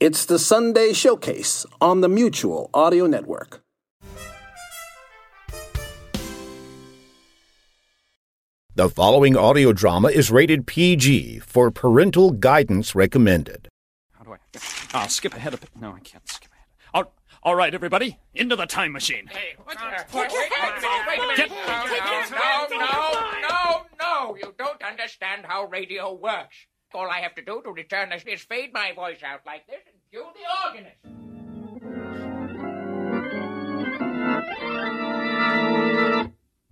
It's the Sunday Showcase on the Mutual Audio Network. The following audio drama is rated PG for parental guidance recommended. How do I? I'll skip ahead a bit. No, I can't skip ahead. All, all right, everybody, into the time machine. Hey, wait, no, no, no, no, you don't understand how radio works. All I have to do to return this is fade my voice out like this and cue the organist.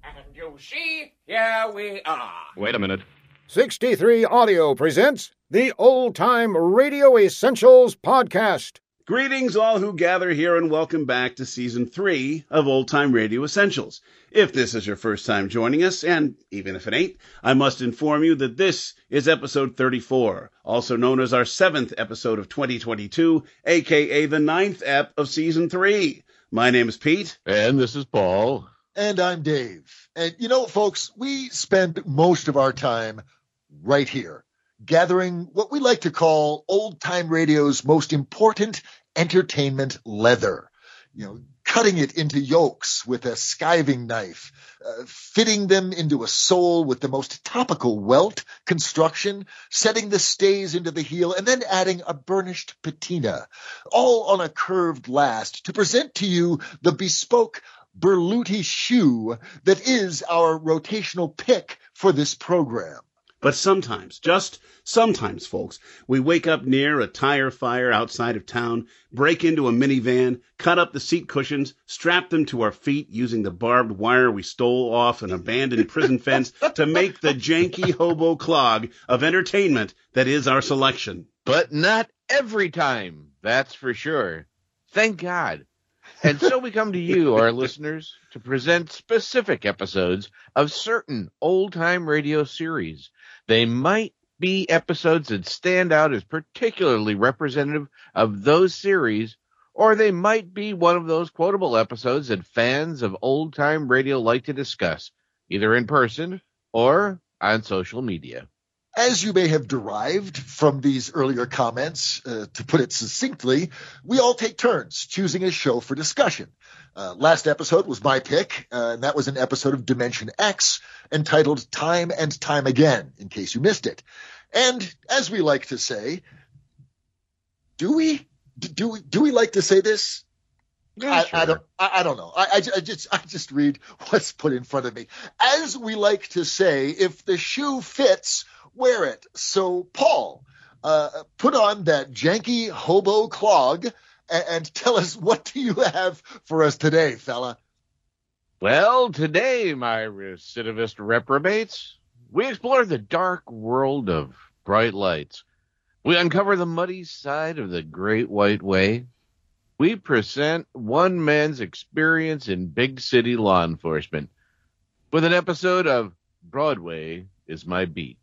And you see, here we are. Wait a minute. 63 Audio presents the Old Time Radio Essentials Podcast. Greetings, all who gather here, and welcome back to season three of Old Time Radio Essentials. If this is your first time joining us, and even if it ain't, I must inform you that this is episode 34, also known as our seventh episode of 2022, aka the ninth ep of season three. My name is Pete. And this is Paul. And I'm Dave. And you know, folks, we spend most of our time right here, gathering what we like to call old time radio's most important entertainment leather. You know, cutting it into yolks with a skiving knife, uh, fitting them into a sole with the most topical welt construction, setting the stays into the heel, and then adding a burnished patina, all on a curved last to present to you the bespoke Berluti shoe that is our rotational pick for this program. But sometimes, just sometimes, folks, we wake up near a tire fire outside of town, break into a minivan, cut up the seat cushions, strap them to our feet using the barbed wire we stole off an abandoned prison fence to make the janky hobo clog of entertainment that is our selection. But not every time, that's for sure. Thank God. And so we come to you, our listeners, to present specific episodes of certain old time radio series. They might be episodes that stand out as particularly representative of those series, or they might be one of those quotable episodes that fans of old time radio like to discuss, either in person or on social media. As you may have derived from these earlier comments, uh, to put it succinctly, we all take turns choosing a show for discussion. Uh, last episode was my pick, uh, and that was an episode of Dimension X entitled Time and Time Again, in case you missed it. And as we like to say, do we? Do we, do we like to say this? I, I don't. I, I don't know. I, I, I just I just read what's put in front of me. As we like to say, if the shoe fits, wear it. So Paul, uh, put on that janky hobo clog and, and tell us what do you have for us today, fella? Well, today, my recidivist reprobates, we explore the dark world of bright lights. We uncover the muddy side of the Great White Way. We present one man's experience in big city law enforcement with an episode of Broadway is My Beat,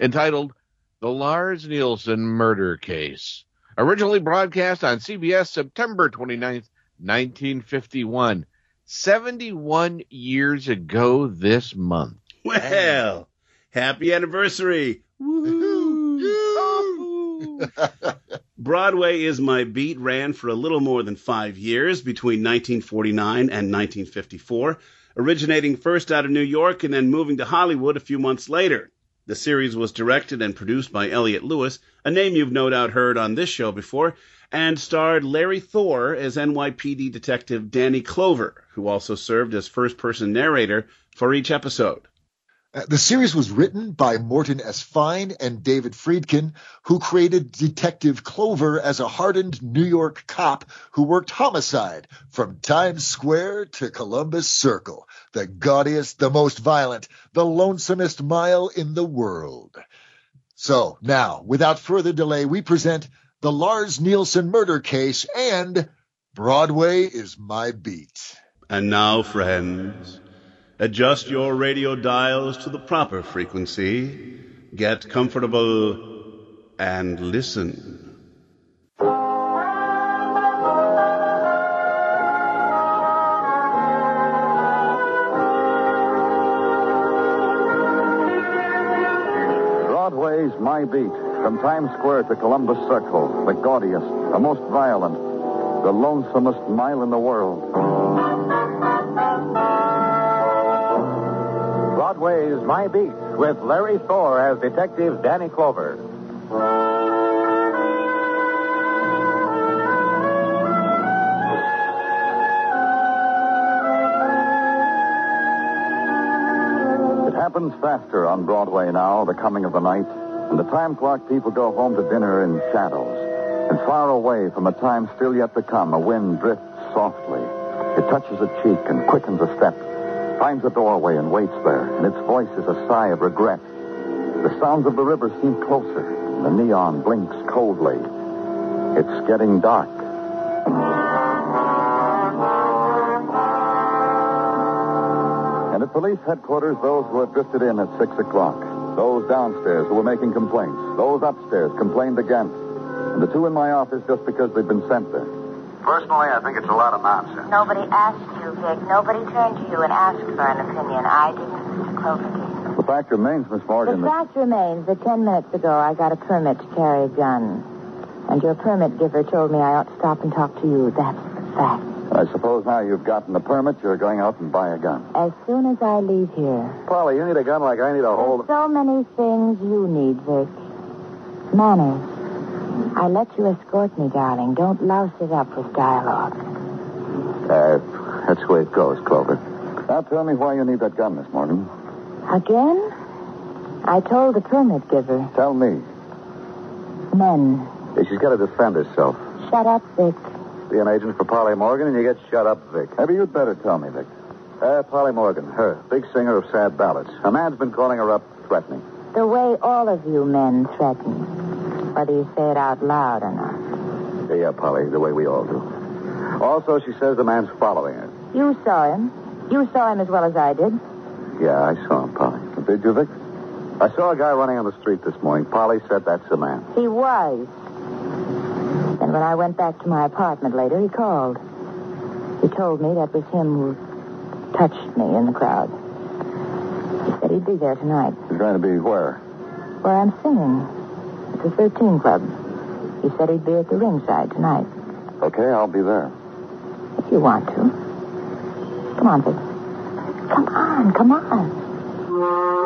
entitled The Lars Nielsen Murder Case, originally broadcast on CBS September 29th, 1951. 71 years ago this month. Well, happy anniversary. Broadway is My Beat ran for a little more than five years between 1949 and 1954, originating first out of New York and then moving to Hollywood a few months later. The series was directed and produced by Elliot Lewis, a name you've no doubt heard on this show before, and starred Larry Thor as NYPD detective Danny Clover, who also served as first person narrator for each episode. Uh, the series was written by Morton S. Fine and David Friedkin, who created Detective Clover as a hardened New York cop who worked homicide from Times Square to Columbus Circle, the gaudiest, the most violent, the lonesomest mile in the world. So now, without further delay, we present the Lars Nielsen murder case and Broadway is my beat. And now, friends, adjust your radio dials to the proper frequency, get comfortable, and listen. Broadway's My Beat. From Times Square to Columbus Circle, the gaudiest, the most violent, the lonesomest mile in the world. Broadway's My Beat with Larry Thor as Detective Danny Clover. It happens faster on Broadway now, the coming of the night. And the time clock people go home to dinner in shadows. And far away from a time still yet to come, a wind drifts softly. It touches a cheek and quickens a step, finds a doorway and waits there, and its voice is a sigh of regret. The sounds of the river seem closer. The neon blinks coldly. It's getting dark. And at police headquarters, those who had drifted in at six o'clock, those downstairs who were making complaints, those upstairs complained again, and the two in my office just because they'd been sent there. Personally, I think it's a lot of nonsense. Nobody asked you, Vic. Nobody turned to you and asked for an opinion. I didn't, Mr. Clover did. The fact remains, Miss Morgan, The that fact remains that ten minutes ago I got a permit to carry a gun. And your permit giver told me I ought to stop and talk to you. That's the fact. I suppose now you've gotten the permit, you're going out and buy a gun. As soon as I leave here. Polly, you need a gun like I need a hold. So many things you need, Vic. Manners. I let you escort me, darling. Don't louse it up with dialogue. Uh, that's the way it goes, Clover. Now tell me why you need that gun, this morning. Again? I told the permit giver. Tell me. Men. She's got to defend herself. Shut up, Vic. Be an agent for Polly Morgan, and you get shut up, Vic. Maybe you'd better tell me, Vic. Uh, Polly Morgan, her, big singer of sad ballads. A man's been calling her up, threatening. The way all of you men threaten. Whether you say it out loud or not. Yeah, uh, yeah, Polly, the way we all do. Also, she says the man's following her. You saw him. You saw him as well as I did. Yeah, I saw him, Polly. Did you, Vic? I saw a guy running on the street this morning. Polly said that's the man. He was. Then when I went back to my apartment later, he called. He told me that was him who touched me in the crowd. He said he'd be there tonight, He's going to be where? where I'm singing. The 13 Club. He said he'd be at the ringside tonight, Okay, I'll be there. if you want to. Come on, Vic. Come on, come on.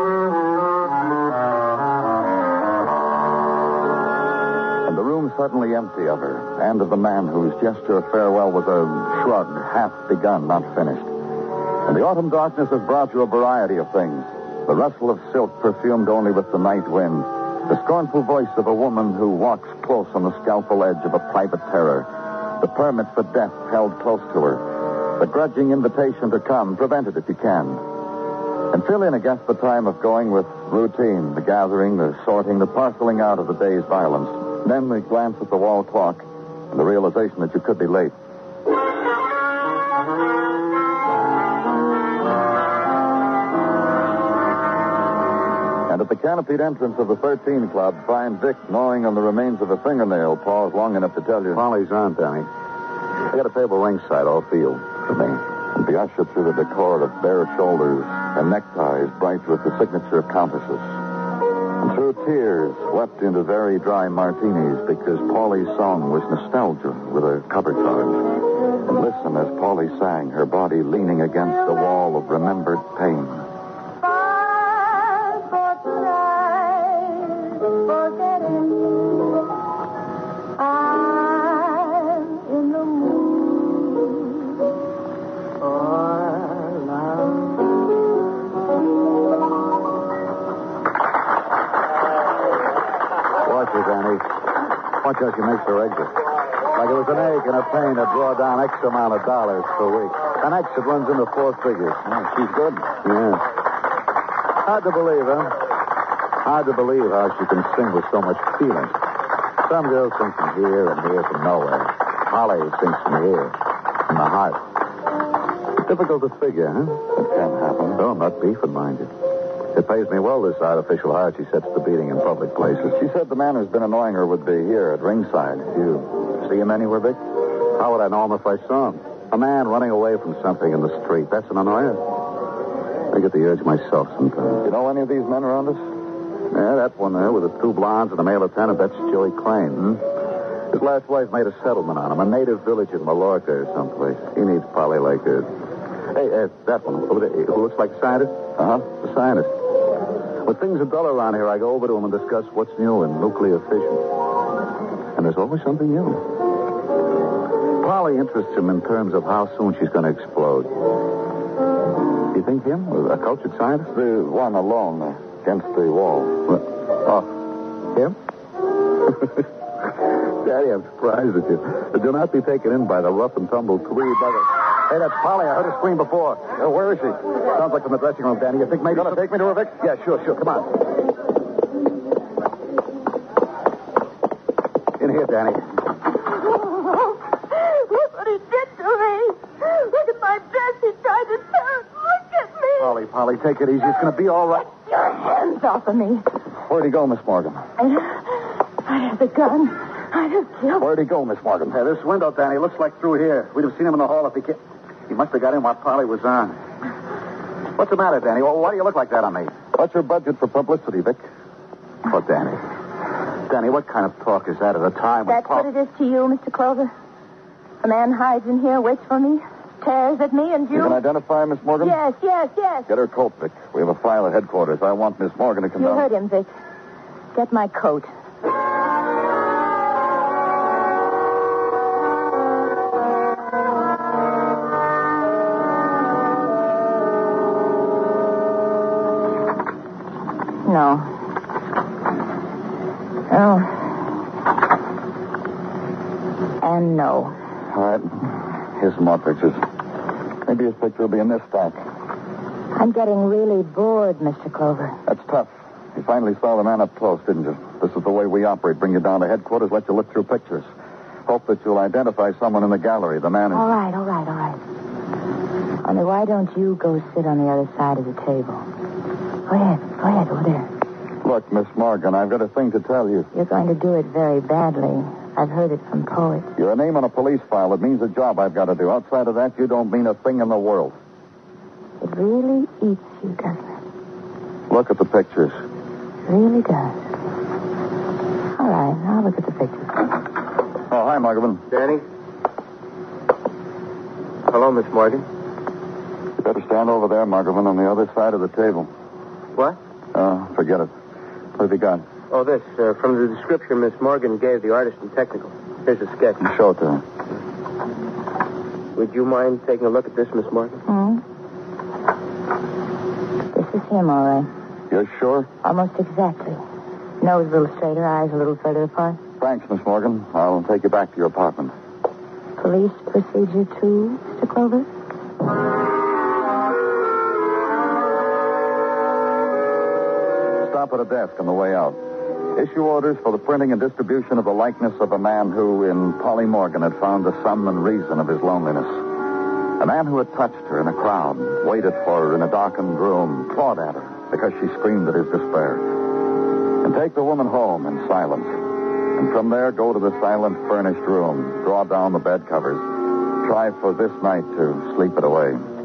And the room suddenly empty of her, and of the man whose gesture of farewell was a shrug, half begun, not finished. And the autumn darkness has brought you a variety of things. The rustle of silk perfumed only with the night wind. The scornful voice of a woman who walks close on the scalpel edge of a private terror. The permit for death held close to her. The grudging invitation to come, prevent it if you can. And fill in against the time of going with routine, the gathering, the sorting, the parceling out of the day's violence. Then the glance at the wall clock and the realization that you could be late. The canopied entrance of the 13 Club, find Vic gnawing on the remains of a fingernail Pause long enough to tell you. Polly's on, Danny. I got a table ringside, all field, for me. And be ushered through the decor of bare shoulders and neckties bright with the signature of countesses. And through tears wept into very dry martinis because Polly's song was nostalgia with a cover charge. And listen as Paulie sang, her body leaning against the wall of remembered pain. An ache and a pain to draw down X amount of dollars per week. An X that runs into four figures. Yeah, she's good. Yeah. Hard to believe, huh? Hard to believe how she can sing with so much feeling. Some girls sing from here and here from nowhere. Holly sings from here, from the heart. Difficult to figure, huh? It can happen. Oh, not beefing, mind you. It pays me well, this artificial heart she sets to beating in public places. She said the man who's been annoying her would be here at ringside. You see him anywhere, Vic? How would I know him if I saw him? A man running away from something in the street. That's an annoyance. I get the urge myself sometimes. You know any of these men around us? Yeah, that one there with the two blondes and the male lieutenant, that's Joey Klein. Hmm? His last wife made a settlement on him, a native village in Mallorca or someplace. He needs Polly like her. Hey, uh, that one over there, who looks like a scientist? Uh-huh, the scientist. When things are dull around here, I go over to him and discuss what's new in nuclear fission. And there's always something new. Polly interests him in terms of how soon she's going to explode. You think him, a cultured scientist? The one alone against the wall. Oh, him? Daddy, I'm surprised at you. Do not be taken in by the rough and tumble tweed by the... Hey, that's Polly. I heard her scream before. Uh, where is she? Sounds like from the dressing room, Danny. You think maybe... You Gonna take me to her, Vic? Yeah, sure, sure. Come on. In here, Danny. Look what he did to me. Look at my dress. He tried to tear it. Look at me. Polly, Polly, take it easy. It's going to be all right. Your hands off of me. Where'd he go, Miss Morgan? I had the gun. I'd have killed Where'd he go, Miss Morgan? Yeah, this window, Danny, looks like through here. We'd have seen him in the hall if he came. He must have got in while Polly was on. What's the matter, Danny? Well, why do you look like that on me? What's your budget for publicity, Vic? Oh, Danny. Danny, what kind of talk is that at a time when That's what it is to you, Mr. Clover. A man hides in here, waits for me, stares at me, and you. You can identify Miss Morgan? Yes, yes, yes. Get her coat, Vic. We have a file at headquarters. I want Miss Morgan to come You down. heard him, Vic. Get my coat. No. Oh. And no. All right. Here's some more pictures. Maybe his picture will be in this stack. I'm getting really bored, Mr. Clover. That's tough. You finally saw the man up close, didn't you? This is the way we operate. Bring you down to headquarters, let you look through pictures. Hope that you'll identify someone in the gallery. The man is. All right, all right, all right. Only why don't you go sit on the other side of the table? Go ahead, go ahead, over there. Look, Miss Morgan, I've got a thing to tell you. You're going to do it very badly. I've heard it from poets. You're a name on a police file. It means a job I've got to do. Outside of that, you don't mean a thing in the world. It really eats you, doesn't it? Look at the pictures. It really does. All right, I'll look at the pictures. Oh, hi, Muggavan. Danny? Hello, Miss Morgan. You better stand over there, Muggavan, on the other side of the table. What? Uh, forget it. What have you got? Oh, this. Uh, from the description Miss Morgan gave the artist in technical. Here's a sketch. Show it to her. Would you mind taking a look at this, Miss Morgan? Hmm? This is him, all right. You're sure? Almost exactly. Nose a little straighter, eyes a little further apart. Thanks, Miss Morgan. I'll take you back to your apartment. Police procedure two, Mr. Clover? Stop at a desk on the way out. Issue orders for the printing and distribution of the likeness of a man who, in Polly Morgan, had found the sum and reason of his loneliness. A man who had touched her in a crowd, waited for her in a darkened room, clawed at her because she screamed at his despair. And take the woman home in silence. And from there, go to the silent furnished room, draw down the bed covers, try for this night to sleep it away.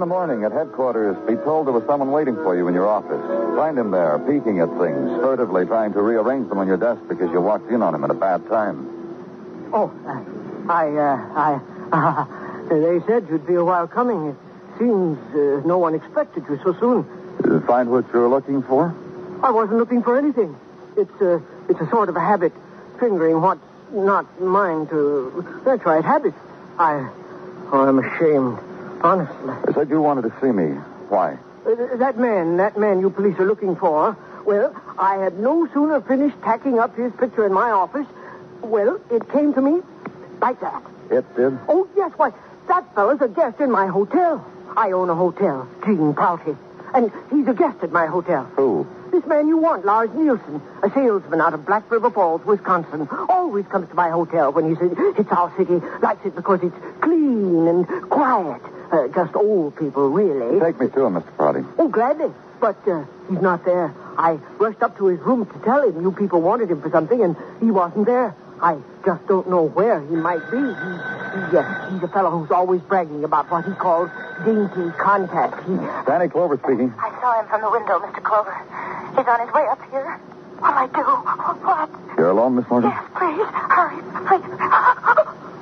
In the morning at headquarters, be told there was someone waiting for you in your office. Find him there, peeking at things, furtively trying to rearrange them on your desk because you walked in on him at a bad time. Oh, I, uh, I, uh, they said you'd be a while coming. It seems uh, no one expected you so soon. Uh, Find what you're looking for? I wasn't looking for anything. It's a, it's a sort of a habit, fingering what's not mine to. That's right, habit. I, oh, I'm ashamed, honestly. I said you wanted to see me. Why? Uh, that man, that man you police are looking for. Well, I had no sooner finished tacking up his picture in my office. Well, it came to me like that. It did? Oh, yes, why, that fellow's a guest in my hotel. I own a hotel, Gene Prouty. And he's a guest at my hotel. Who? This man you want, Lars Nielsen, a salesman out of Black River Falls, Wisconsin, always comes to my hotel when he says it's our city, likes it because it's clean and quiet. Uh, just old people, really. Take me to him, Mr. Prouty. Oh, gladly. But uh, he's not there. I rushed up to his room to tell him you people wanted him for something, and he wasn't there. I just don't know where he might be. He, he, uh, he's a fellow who's always bragging about what he calls dainty contact. He, Danny Clover speaking. I saw him from the window, Mr. Clover. He's on his way up here. What'll I do? What? You're alone, Miss Morgan? Yes, please. Hurry, please.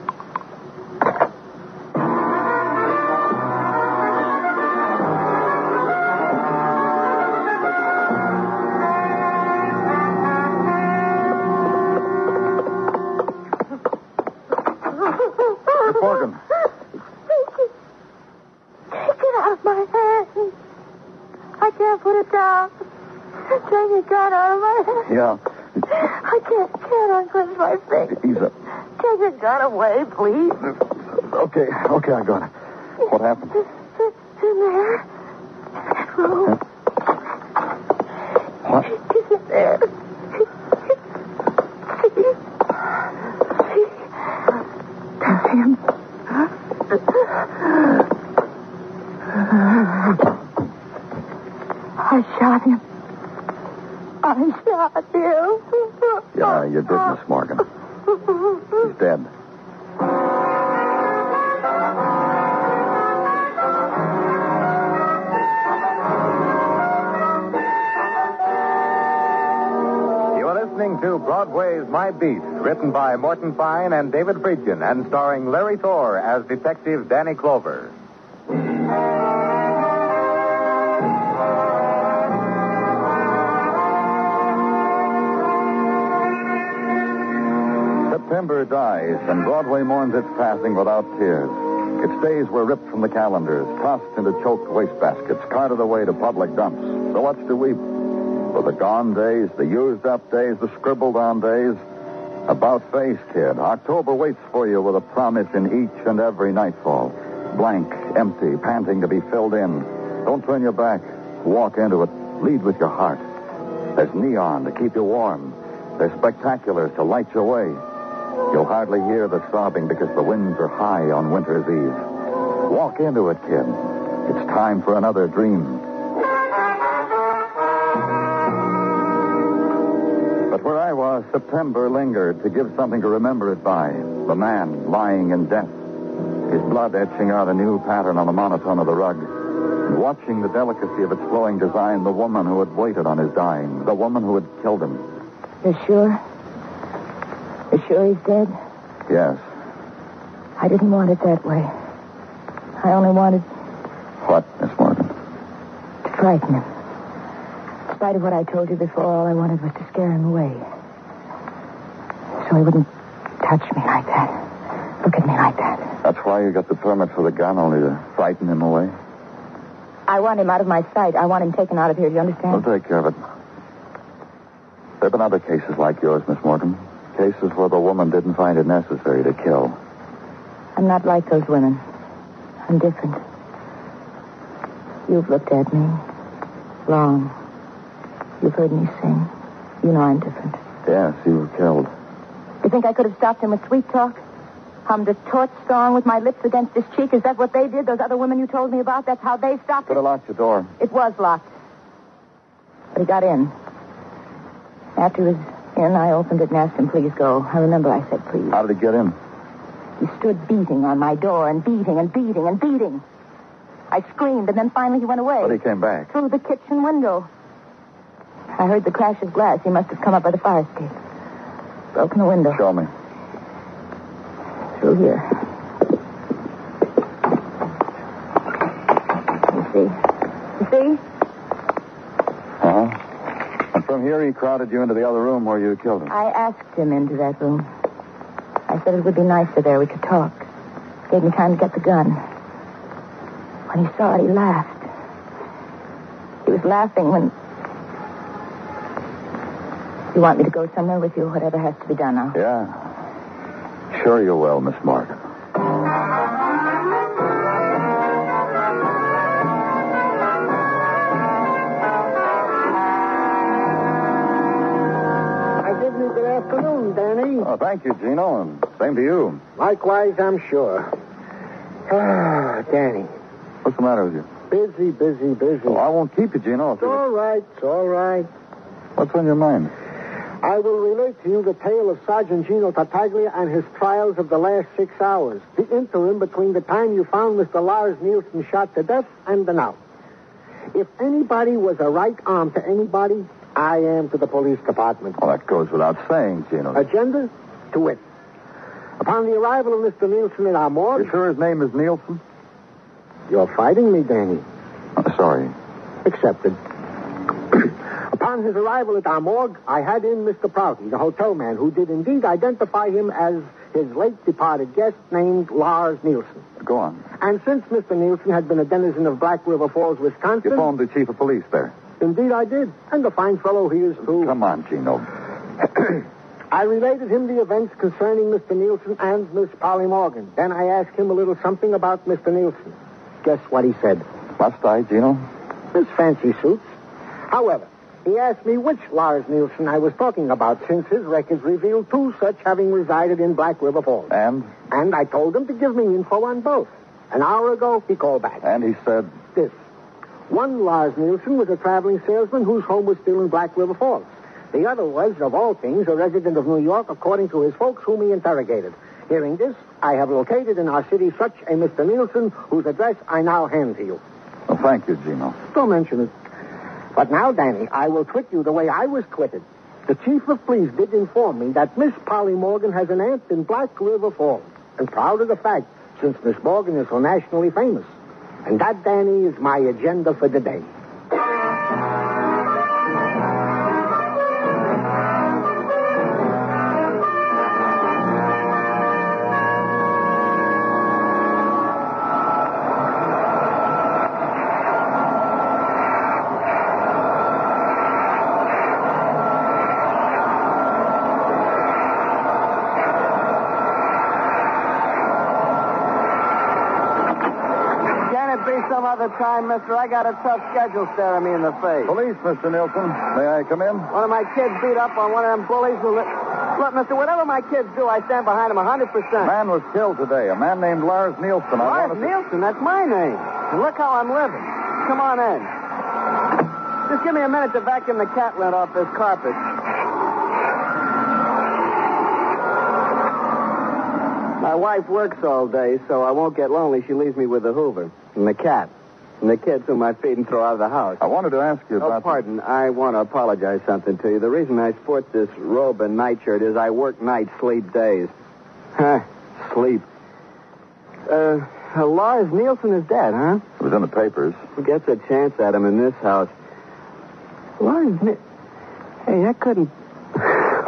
Your gun out of my hand. Yeah. I can't, can't unclench my fingers. Ease up. Take your gun away, please. Okay, okay, I got it. What happened? In there. That room. What? He's in there. See? See? That's him. I shot him. I shot him. Miss Morgan. He's dead. To Broadway's My Beat, written by Morton Fine and David Friedkin, and starring Larry Thor as Detective Danny Clover. September dies, and Broadway mourns its passing without tears. Its days were ripped from the calendars, tossed into choked wastebaskets, carted away to public dumps. So what's to weep? For the gone days, the used up days, the scribbled on days? About face, kid. October waits for you with a promise in each and every nightfall. Blank, empty, panting to be filled in. Don't turn your back. Walk into it. Lead with your heart. There's neon to keep you warm. There's spectaculars to light your way. You'll hardly hear the sobbing because the winds are high on winter's eve. Walk into it, kid. It's time for another dream. But where I was, September lingered to give something to remember it by. The man lying in death. His blood etching out a new pattern on the monotone of the rug. And watching the delicacy of its flowing design, the woman who had waited on his dying. The woman who had killed him. You're sure? You're sure he's dead? Yes. I didn't want it that way. I only wanted What, Miss Morgan? to frighten him. In spite of what I told you before, all I wanted was to scare him away. So he wouldn't touch me like that. Look at me like that. That's why you got the permit for the gun, only to frighten him away? I want him out of my sight. I want him taken out of here. Do you understand? We'll take care of it. There have been other cases like yours, Miss Morgan. Cases where the woman didn't find it necessary to kill. I'm not like those women. I'm different. You've looked at me long. You've heard me sing. You know I'm different. Yes, you were killed. You think I could have stopped him with sweet talk? Hummed a torch song with my lips against his cheek? Is that what they did? Those other women you told me about? That's how they stopped Could it? have locked your door. It was locked. But he got in. After he was in, I opened it and asked him, please go. I remember I said, please. How did he get in? He stood beating on my door and beating and beating and beating. I screamed, and then finally he went away. But he came back. Through the kitchen window. I heard the crash of glass. He must have come up by the fire escape. Broken the window. Show me. Through here. You see? You see? Uh-huh. And from here, he crowded you into the other room where you killed him. I asked him into that room. I said it would be nicer there. We could talk. Gave me time to get the gun. When he saw it, he laughed. He was laughing when. You want me to go somewhere with you? Whatever has to be done now. Yeah. Sure you will, Miss Morgan. Good afternoon, Danny. Oh, thank you, Gino, and same to you. Likewise, I'm sure. Ah, Danny. What's the matter with you? Busy, busy, busy. Oh, I won't keep you, Gino. It's all right. It's all right. What's on your mind? I will relate to you the tale of Sergeant Gino Tartaglia and his trials of the last six hours, the interim between the time you found Mr. Lars Nielsen shot to death and the now. If anybody was a right arm to anybody, I am to the police department. Well, that goes without saying, Gino. Agenda? To wit. Upon the arrival of Mr. Nielsen at our morgue. You sure his name is Nielsen? You're fighting me, Danny. Uh, sorry. Accepted. Upon his arrival at our morgue, I had in Mr. Prouty, the hotel man, who did indeed identify him as his late departed guest named Lars Nielsen. Go on. And since Mr. Nielsen had been a denizen of Black River Falls, Wisconsin. You phoned the chief of police there. Indeed, I did. And a fine fellow he is, too. Come on, Gino. I related him the events concerning Mr. Nielsen and Miss Polly Morgan. Then I asked him a little something about Mr. Nielsen. Guess what he said? Must I, Gino? His fancy suits. However, he asked me which Lars Nielsen I was talking about, since his records revealed two such having resided in Black River Falls. And? And I told him to give me info on both. An hour ago, he called back. And he said? This. One Lars Nielsen was a traveling salesman whose home was still in Black River Falls. The other was, of all things, a resident of New York, according to his folks whom he interrogated. Hearing this, I have located in our city such a Mr. Nielsen, whose address I now hand to you. Well, thank you, Gino. Don't mention it. But now, Danny, I will twit you the way I was twitted. The chief of police did inform me that Miss Polly Morgan has an aunt in Black River Falls. And proud of the fact, since Miss Morgan is so nationally famous. And that, Danny, is my agenda for the day. Mister? I got a tough schedule staring me in the face. Police, Mr. Nielsen. May I come in? One of my kids beat up on one of them bullies who... Li- Look, mister, whatever my kids do, I stand behind them 100%. A man was killed today. A man named Lars Nielsen. Lars Nielsen, that's my name. And look how I'm living. Come on in. Just give me a minute to vacuum the cat lint off this carpet. My wife works all day, so I won't get lonely. She leaves me with the Hoover and the cat and the kids whom I feed and throw out of the house. I wanted to ask you Oh, about. pardon. I want to apologize something to you. The reason I sport this robe and nightshirt is I work nights, sleep days. Huh, sleep. Uh, uh, Lars Nielsen is dead, huh? It was in the papers. Who gets a chance at him in this house? Lars Ni- Hey, that couldn't...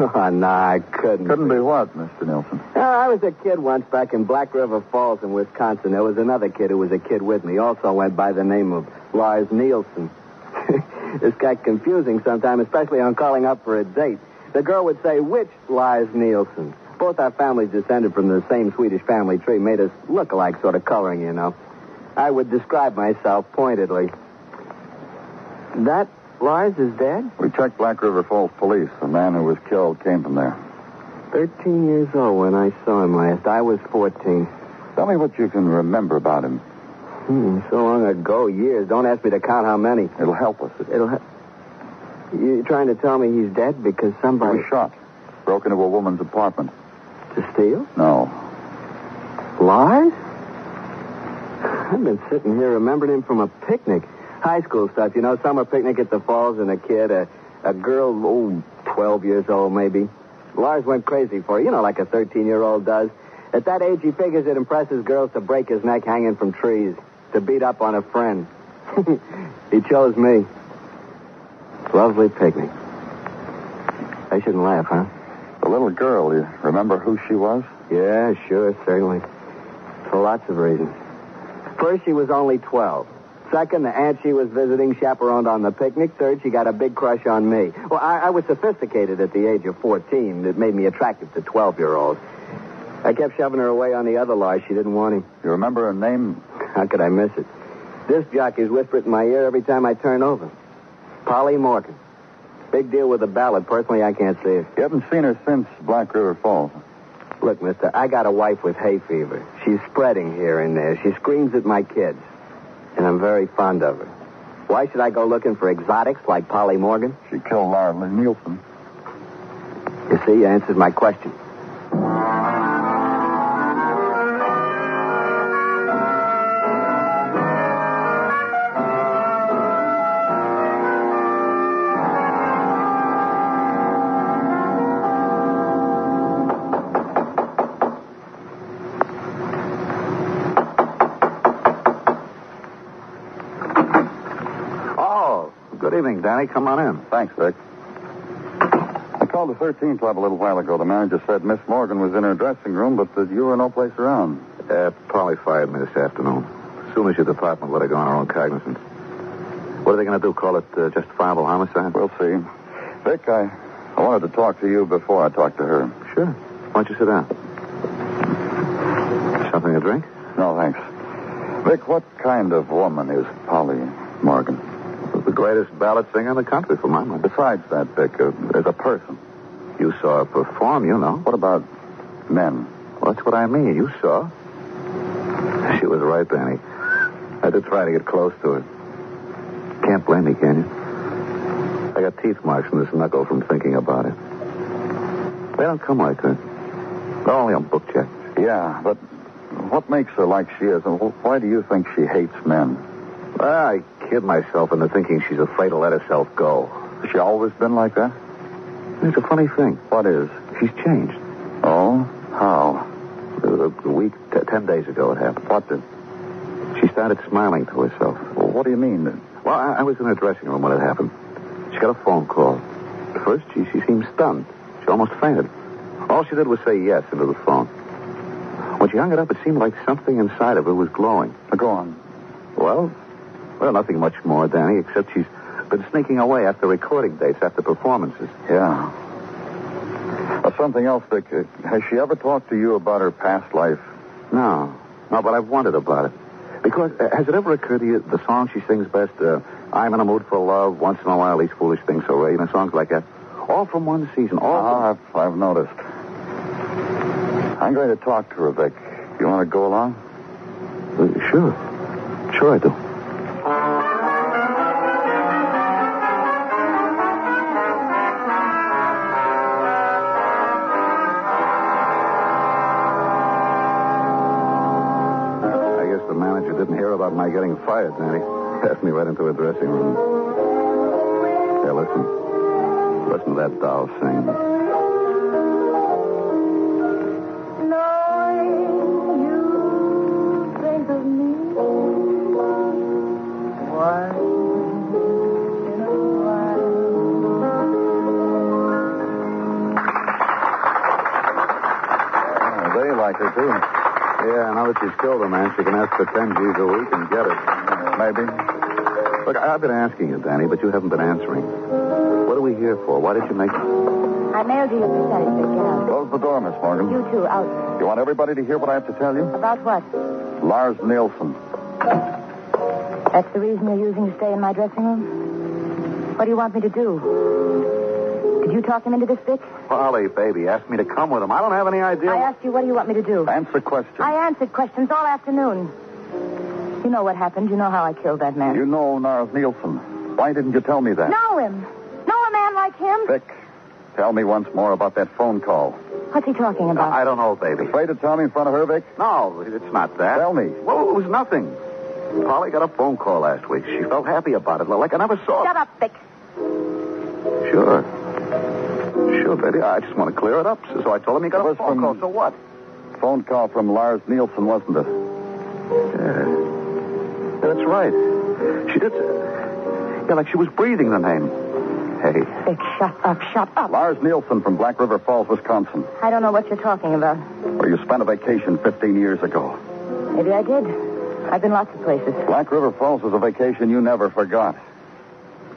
oh, no, I couldn't. Couldn't be what, Mr. Nielsen? Uh, I was a kid once back in Black River Falls in Wisconsin. There was another kid who was a kid with me. Also went by the name of Lars Nielsen. this got confusing sometimes, especially on calling up for a date. The girl would say, which Lars Nielsen? Both our families descended from the same Swedish family tree, made us look alike sort of coloring, you know. I would describe myself pointedly. That Lars is dead? We checked Black River Falls police. The man who was killed came from there. Thirteen years old when I saw him last. I was fourteen. Tell me what you can remember about him. Hmm, so long ago, years. Don't ask me to count how many. It'll help us. It'll help. You're trying to tell me he's dead because He somebody was shot. Broke into a woman's apartment. to steal? No. Lars? I've been sitting here remembering him from a picnic. High school stuff, you know, summer picnic at the falls and a kid, a, a girl, oh, 12 years old maybe. Lars went crazy for her, you know, like a 13 year old does. At that age, he figures it impresses girls to break his neck hanging from trees, to beat up on a friend. he chose me. Lovely picnic. I shouldn't laugh, huh? The little girl, you remember who she was? Yeah, sure, certainly. For lots of reasons. First, she was only 12. Second, the aunt she was visiting chaperoned on the picnic. Third, she got a big crush on me. Well, I, I was sophisticated at the age of 14. It made me attractive to 12 year olds. I kept shoving her away on the other Lars. She didn't want him. You remember her name? How could I miss it? This jockey's whisper it in my ear every time I turn over. Polly Morgan. Big deal with the ballad. Personally, I can't see it. You haven't seen her since Black River Falls. Look, mister, I got a wife with hay fever. She's spreading here and there. She screams at my kids. And I'm very fond of her. Why should I go looking for exotics like Polly Morgan? She killed Lars Nielsen. You see, you answered my question. Danny. Come on in. Thanks, Vic. I called the 13 Club a little while ago. The manager said Miss Morgan was in her dressing room, but that you were no place around. Uh, Polly fired me this afternoon. As soon as your department let her go on her own cognizance. What are they going to do? Call it uh, justifiable homicide? We'll see. Vic, I, I wanted to talk to you before I talked to her. Sure. Why don't you sit down? Something to drink? No, thanks. Vic, what kind of woman is Polly Morgan? The greatest ballad singer in the country, for my money. Besides that, Vic, uh, as a person. You saw her perform, you know. What about men? Well, that's what I mean. You saw. She was right, Danny. I had to try to get close to her. Can't blame me, can you? I got teeth marks in this knuckle from thinking about it. They don't come like that. They're only on book checks. Yeah, but what makes her like she is, and why do you think she hates men? I kid myself into thinking she's afraid to let herself go. Has she always been like that? It's a funny thing. What is? She's changed. Oh? How? A, a week, t- ten days ago it happened. What did? She started smiling to herself. Well, what do you mean? Well, I, I was in her dressing room when it happened. She got a phone call. At first, she, she seemed stunned. She almost fainted. All she did was say yes into the phone. When she hung it up, it seemed like something inside of her was glowing. Uh, Go on. Well, well, nothing much more, Danny, except she's been sneaking away after recording dates, after performances. Yeah. Uh, something else, Vic. Uh, has she ever talked to you about her past life? No. No, but I've wondered about it. Because uh, has it ever occurred to you the song she sings best, uh, I'm in a mood for love, once in a while these foolish things so rare, you know, songs like that? All from one season. All Ah, I've, I've noticed. I'm going to talk to her, Vic. You want to go along? sure. Sure I do. Fired, Danny. Passed me right into her dressing room. Hey, listen. Listen to that doll sing. think of me once in a oh, they like her, too. Yeah, now that she's killed a man, she can ask for 10 G's a week and get it. Maybe. Look, I've been asking you, Danny, but you haven't been answering. What are we here for? Why did you make... I mailed you your percentage. Get out. Close the door, Miss Morgan. You too, out. You want everybody to hear what I have to tell you? About what? Lars Nielsen. That's the reason you're using to stay in my dressing room? What do you want me to do? Did you talk him into this, Vic? Polly, baby, asked me to come with him. I don't have any idea. I asked you, what do you want me to do? Answer questions. I answered questions all afternoon. You know what happened. You know how I killed that man. You know Lars Nielsen. Why didn't you tell me that? Know him. Know a man like him? Vic, tell me once more about that phone call. What's he talking about? I don't know, baby. Afraid to tell me in front of her, Vic? No, it's not that. Tell me. Well, it was nothing. Polly got a phone call last week. She felt happy about it, like I never saw. Shut up, Vic. Sure. Sure, baby. I just want to clear it up. So, so I told him he got a phone from- call. So what? Phone call from Lars Nielsen, wasn't it? Yeah. That's right. She did. Yeah, like she was breathing the name. Hey. Vic, shut up, shut up. Lars Nielsen from Black River Falls, Wisconsin, I don't know what you're talking about. Well, you spent a vacation 15 years ago. Maybe I did. I've been lots of places. Black River Falls was a vacation you never forgot.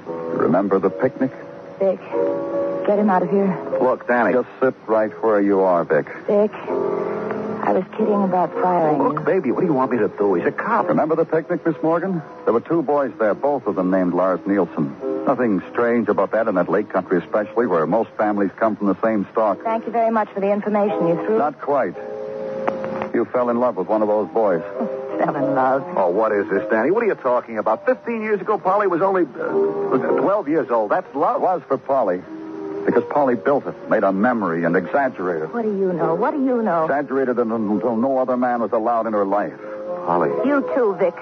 Remember the picnic? Vic, get him out of here. Look, Danny. Just sit right where you are, Vic. Vic, I was kidding about firing you. Look, baby, what do you want me to do? He's a cop. Remember the picnic, Miss Morgan? There were two boys there, both of them named Lars Nielsen. Nothing strange about that in that lake country, especially where most families come from the same stock. Thank you very much for the information you threw. Not quite. You fell in love with one of those boys. Fell in love. Oh, what is this, Danny? What are you talking about? Fifteen years ago, Polly was only uh, 12 years old. That's love. It was for Polly. Because Polly built it, made a memory, and exaggerated. What do you know? What do you know? Exaggerated it until no other man was allowed in her life. Polly. You too, Vic.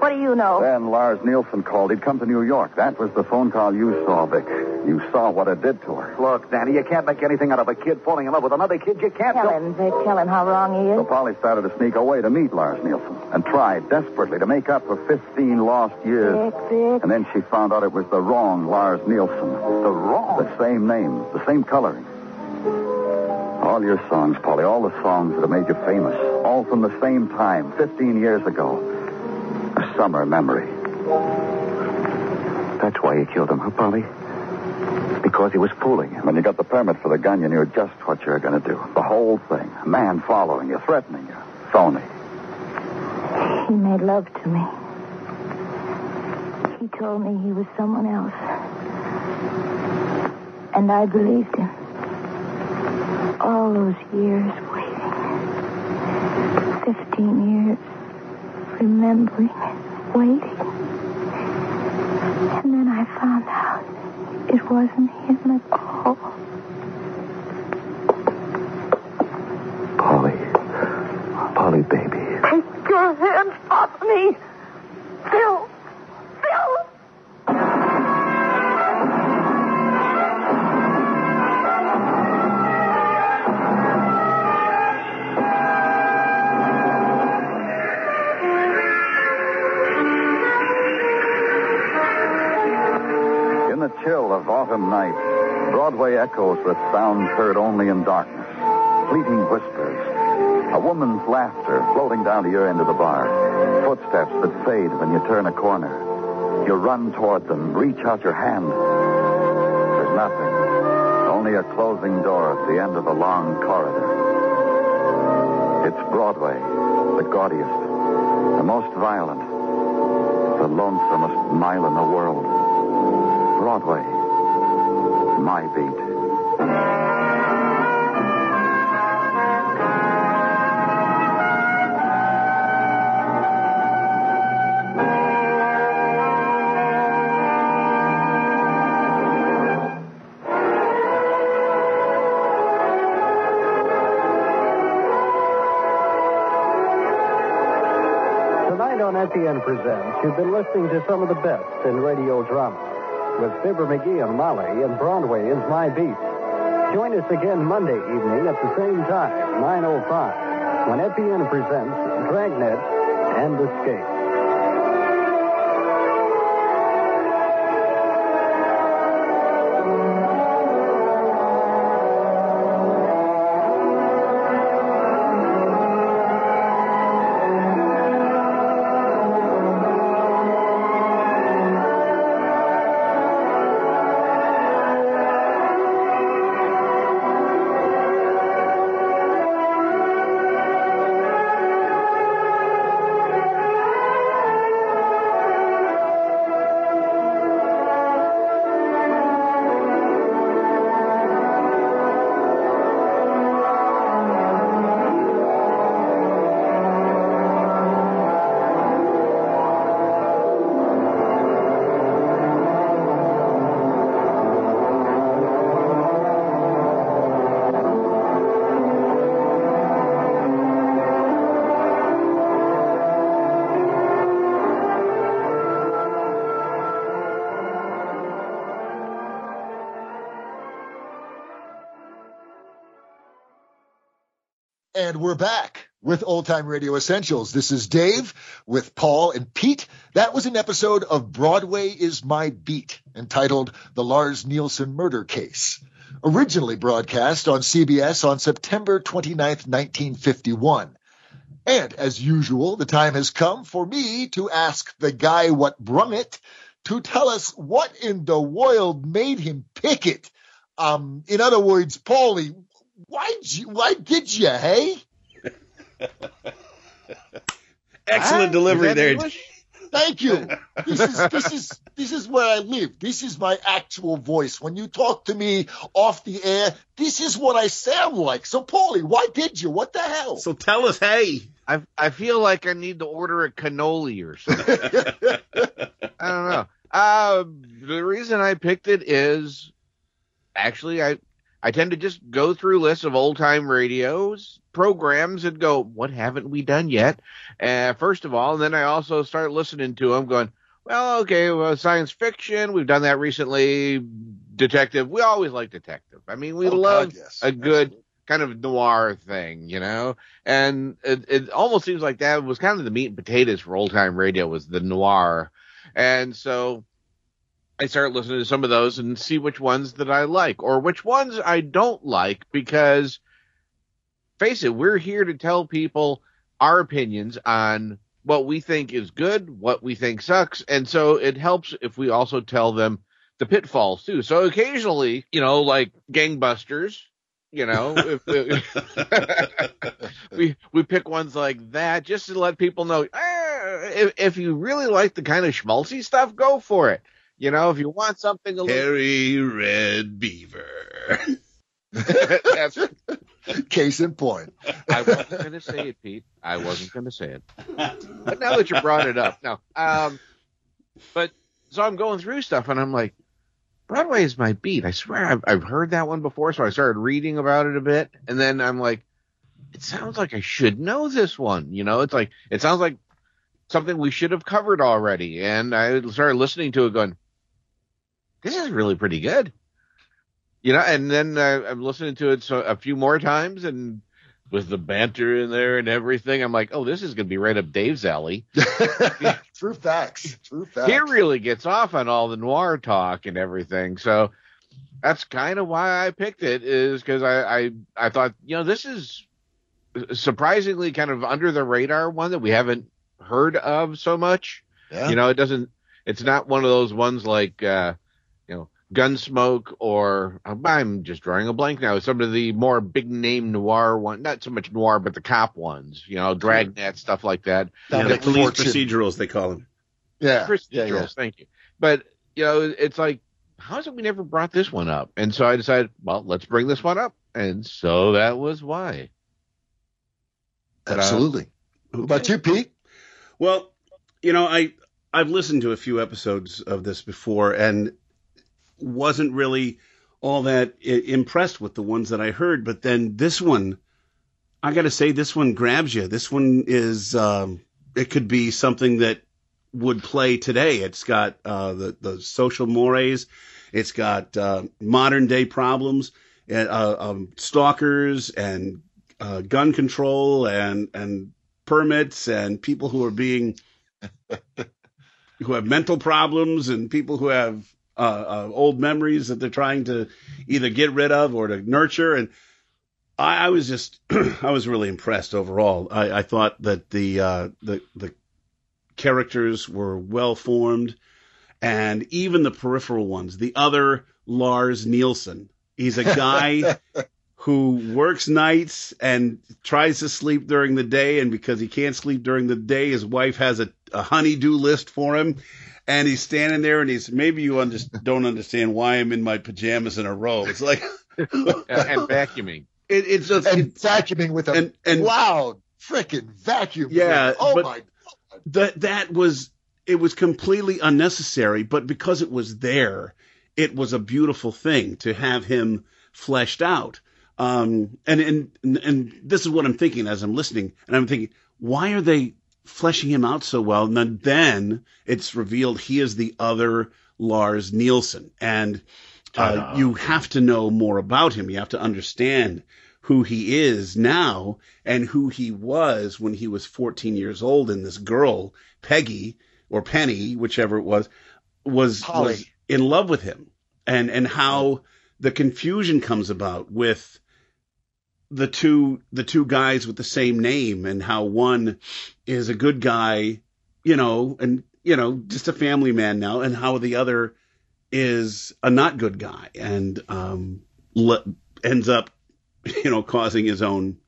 What do you know? Then Lars Nielsen called. He'd come to New York. That was the phone call you saw, Vic. You saw what it did to her. Look, Danny, you can't make anything out of a kid falling in love with another kid. You can't. Tell him, Vic. Tell him how wrong he is. So is. Polly started to sneak away to meet Lars Nielsen and tried desperately to make up for 15 lost years. Vic, Vic. And then she found out it was the wrong Lars Nielsen. The wrong? The same name, the same coloring. All your songs, Polly, all the songs that have made you famous, all from the same time, 15 years ago. Summer memory. That's why you killed him, huh, Polly? Because he was fooling you. When you got the permit for the gun, you knew just what you were going to do. The whole thing. A man following you, threatening you. Phony. He made love to me. He told me he was someone else. And I believed him. All those years waiting. Fifteen years remembering, waiting. And then I found out it wasn't him at all. Polly. Polly, baby. Take your hands off me. Echoes with sounds heard only in darkness. Fleeting whispers. A woman's laughter floating down to your end of the bar. Footsteps that fade when you turn a corner. You run toward them, reach out your hand. There's nothing. Only a closing door at the end of a long corridor. It's Broadway, the gaudiest, the most violent, the lonesomest mile in the world. Broadway, my beat. Tonight Presents, you've been listening to some of the best in radio drama with Fibber McGee and Molly and Broadway is My Beat. Join us again Monday evening at the same time, 9.05, when FEN presents Dragnet and Escape. And we're back with Old Time Radio Essentials. This is Dave with Paul and Pete. That was an episode of Broadway is My Beat entitled The Lars Nielsen Murder Case. Originally broadcast on CBS on September 29th, 1951. And as usual, the time has come for me to ask the guy what brung it to tell us what in the world made him pick it. Um, in other words, Paulie, why why did you, hey? Excellent delivery there. Thank you. This is this is this is where I live. This is my actual voice. When you talk to me off the air, this is what I sound like. So, Paulie, why did you? What the hell? So tell us, hey. I I feel like I need to order a cannoli or something. I don't know. Uh, the reason I picked it is actually I I tend to just go through lists of old time radios programs and go, what haven't we done yet? Uh, first of all, and then I also start listening to them, going, well, okay, well, science fiction, we've done that recently. Detective, we always like detective. I mean, we Oh, love God, yes. a good kind of noir thing, you know. And it, it almost seems like that was kind of the meat and potatoes for old time radio was the noir. And so I start listening to some of those and see which ones that I like or which ones I don't like because face it, we're here to tell people our opinions on what we think is good, what we think sucks. And so it helps if we also tell them the pitfalls too. So occasionally, you know, like gangbusters, you know, if, if- we we pick ones like that just to let people know "Ah, if, if you really like the kind of schmaltzy stuff, go for it. You know, if you want something a little Harry Red Beaver. That's, Case in point. I wasn't going to say it, Pete. I wasn't going to say it. But now that you brought it up, no. Um, but so I'm going through stuff and I'm like, Broadway is my beat. I swear I've, I've heard that one before. So I started reading about it a bit. And then I'm like, it sounds like I should know this one. You know, it's like, it sounds like something we should have covered already. And I started listening to it going, this is really pretty good. You know, and then uh, I'm listening to it so a few more times and with the banter in there and everything, I'm like, oh, this is going to be right up Dave's alley. True facts. True facts. He really gets off on all the noir talk and everything. So that's kind of why I picked it is because I, I, I thought, you know, this is surprisingly kind of under the radar one that we haven't heard of so much. Yeah. You know, it doesn't, it's not one of those ones like, uh, Gunsmoke or I'm just drawing a blank now. Some of the more big name noir one, not so much noir, but the cop ones, you know, Dragnet stuff like that. Yeah, the police Fortune. procedurals, they call them. Yeah. Procedurals, Yeah, yeah. thank you. But you know, it's like, how is it we never brought this one up? And so I decided, well, let's bring this one up, and so that was why. But, uh, Absolutely. What about you, Pete? Well, you know, I I've listened to a few episodes of this before and wasn't really all that I- impressed with the ones that I heard, but then this one, I got to say, this one grabs you. This one is, um, it could be something that would play today. It's got uh, the the social mores, it's got uh, modern day problems, uh, um, stalkers and uh, gun control and and permits and people who are being who have mental problems and people who have uh, uh, old memories that they're trying to either get rid of or to nurture. And I, I was just I was really impressed overall. I, I thought that the uh, the the characters were well formed, and even the peripheral ones. The other Lars Nielsen, he's a guy who works nights and tries to sleep during the day, and because he can't sleep during the day, his wife has a, a honeydew list for him. And he's standing there, and he's maybe you under, don't understand why I'm in my pajamas in a row. It's like and vacuuming. It, it's just and vacuuming with a and, and loud freaking vacuum. Yeah, cleaner. Oh but- my. that that was it was completely unnecessary, but because it was there, it was a beautiful thing to have him fleshed out. Um, and and and this is what I'm thinking as I'm listening, and I'm thinking, why are they fleshing him out so well? And then, then it's revealed he is the other Lars Nielsen, and uh, you have to know more about him. You have to understand who he is now and who he was when he was 14 years old and this girl Peggy or Penny whichever it was was Polly. was in love with him and and how the confusion comes about with the two the two guys with the same name and how one is a good guy you know and you know just a family man now and how the other is a not good guy and um le- ends up you know causing his own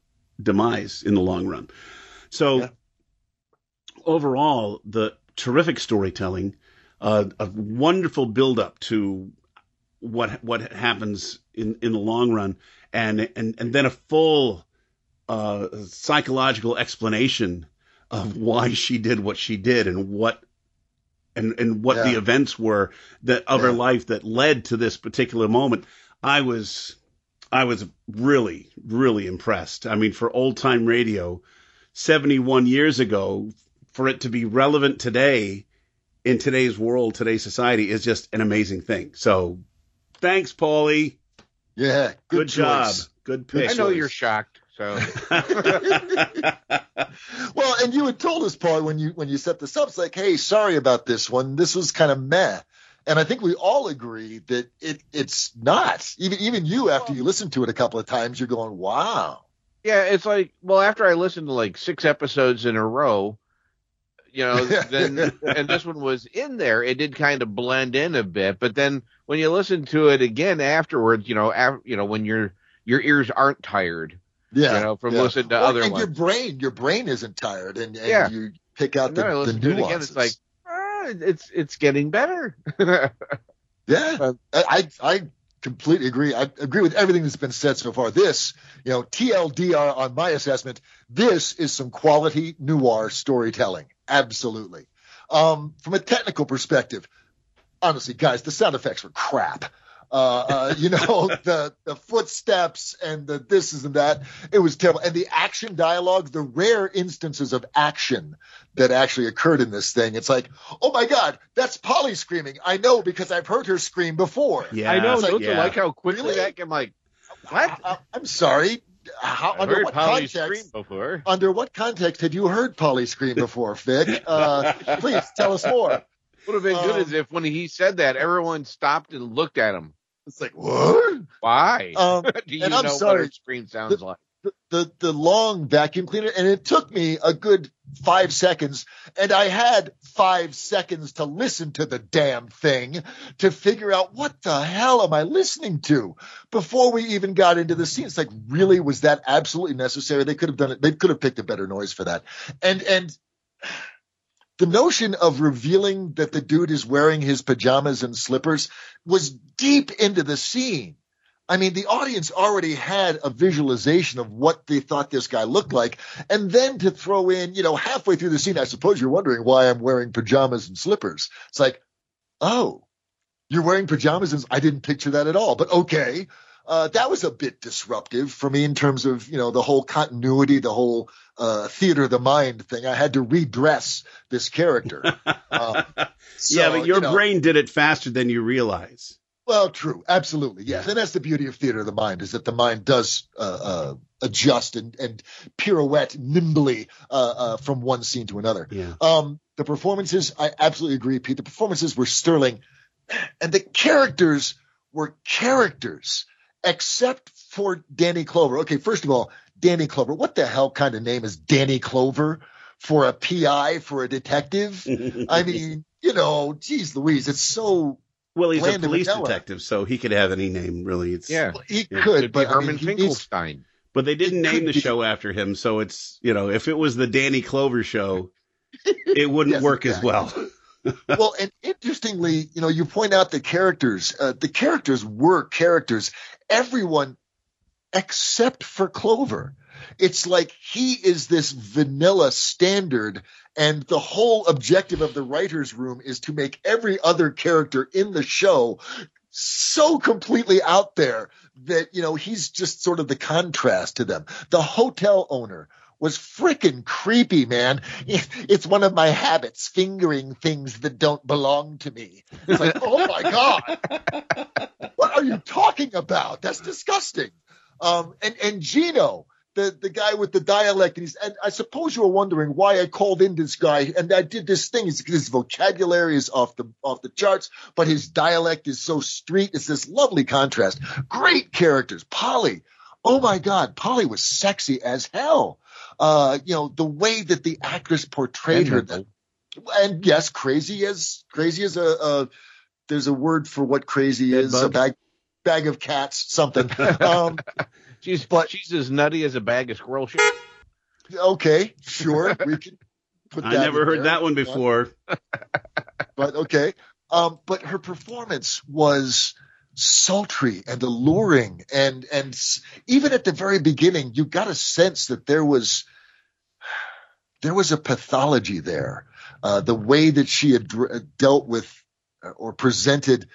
demise in the long run. So overall the terrific storytelling uh, a wonderful build up to what what happens in in the long run and and and then a full uh, psychological explanation of why she did what she did and what and and what the events were that of her life that led to this particular moment. I was I was really really impressed. I mean, for old time radio, 71 years ago, for it to be relevant today in today's world, today's society is just an amazing thing. So, thanks, Paulie. Yeah, good, good job. Good pick. I know you're shocked. So Well, and you had told us, Paul, when you when you set this up, it's like, hey, sorry about this one. This was kind of meh. And I think we all agree that it it's not. Even even you, after you listen to it a couple of times, you're going, wow. yeah, it's like well, after I listened to like six episodes in a row, you know, then and this one was in there, it did kind of blend in a bit. But then when you listen to it again afterwards, you know, af- you know, when your your ears aren't tired, Yeah, you know, from yeah. listening to Well, other and ones. your brain, your brain isn't tired, and, and Yeah. you pick out And the, the listen it again, it's like ah, it's it's getting better. Yeah, I I I completely agree. I agree with everything that's been said so far. This, you know, TLDR on my assessment, this is some quality noir storytelling. Absolutely. Um, from a technical perspective, honestly, guys, the sound effects were crap. Uh, uh, you know, the the footsteps and the this is and that. It was terrible. And the action dialogue, the rare instances of action that actually occurred in this thing. It's like, oh my God, that's Polly screaming. I know because I've heard her scream before. Yeah, I know. It's like, Don't you like how quickly Really? that can like what? I, am sorry. How, under what context? before. Under what context had you heard Polly scream before, Vic? Uh, please tell us more. Would have been good Um, as if when he said that, everyone stopped and looked at him. It's like what? Why? Um, Do you and I'm know what her scream sounds like? The, the long vacuum cleaner, and it took me a good five seconds, and I had five seconds to listen to the damn thing to figure out what the hell am I listening to before we even got into the scene. It's like, really, was that absolutely necessary? They could have done it. They could have picked a better noise for that, and and. The notion of revealing that the dude is wearing his pajamas and slippers was deep into the scene. I mean, the audience already had a visualization of what they thought this guy looked like. And then to throw in, you know, halfway through the scene, I suppose you're wondering why I'm wearing pajamas and slippers. It's like, oh, you're wearing pajamas and I didn't picture that at all, but okay. Uh, that was a bit disruptive for me in terms of, you know, the whole continuity, the whole uh, theater of the mind thing. I had to redress this character. Uh, so, yeah, but your you know, brain did it faster than you realize. Well, true, absolutely, yes, and that's the beauty of theater of the mind is that the mind does uh, uh, adjust and, and pirouette nimbly uh, uh, from one scene to another. Yeah. Um, the performances, I absolutely agree, Pete. The performances were sterling, and the characters were characters, except for Danny Clover. Okay, first of all, Danny Clover. What the hell kind of name is Danny Clover for a PI for a detective? I mean, you know, geez, Louise, it's so Well, he's a bland and police vanilla. detective, so he could have any name, really. It's, Yeah. He Yeah. could, Could be but I mean, Herman he Finkelstein. But they didn't name the be. show after him, so it's you know, if it was the Danny Clover show, it wouldn't Yes, work as well. well, and interestingly, you know, you point out the characters. Uh, the characters were characters. Everyone except for Clover. It's like he is this vanilla standard, and the whole objective of the writer's room is to make every other character in the show so completely out there that, you know, he's just sort of the contrast to them. The hotel owner was freaking creepy, man. It's one of my habits, fingering things that don't belong to me. It's like, oh my God. What are you talking about? That's disgusting. Um, and, and Gino, the, the guy with the dialect, and, he's, and I suppose you were wondering why I called in this guy and I did this thing. His, his vocabulary is off the off the charts, but his dialect is so street. It's this lovely contrast. Great characters. Polly. Oh my God, Polly was sexy as hell. Uh, you know, the way that the actress portrayed her. Memorable. And yes, crazy as crazy as a, a there's a word for what crazy is. A bag bag of cats, something. Um, She's But- she's as nutty as a bag of squirrel shit. okay, sure, we can put that. I never heard there. that one before. but okay. Um, but her performance was sultry and alluring, and and even at the very beginning, you got a sense that there was there was a pathology there. Uh, the way that she had dealt with or presented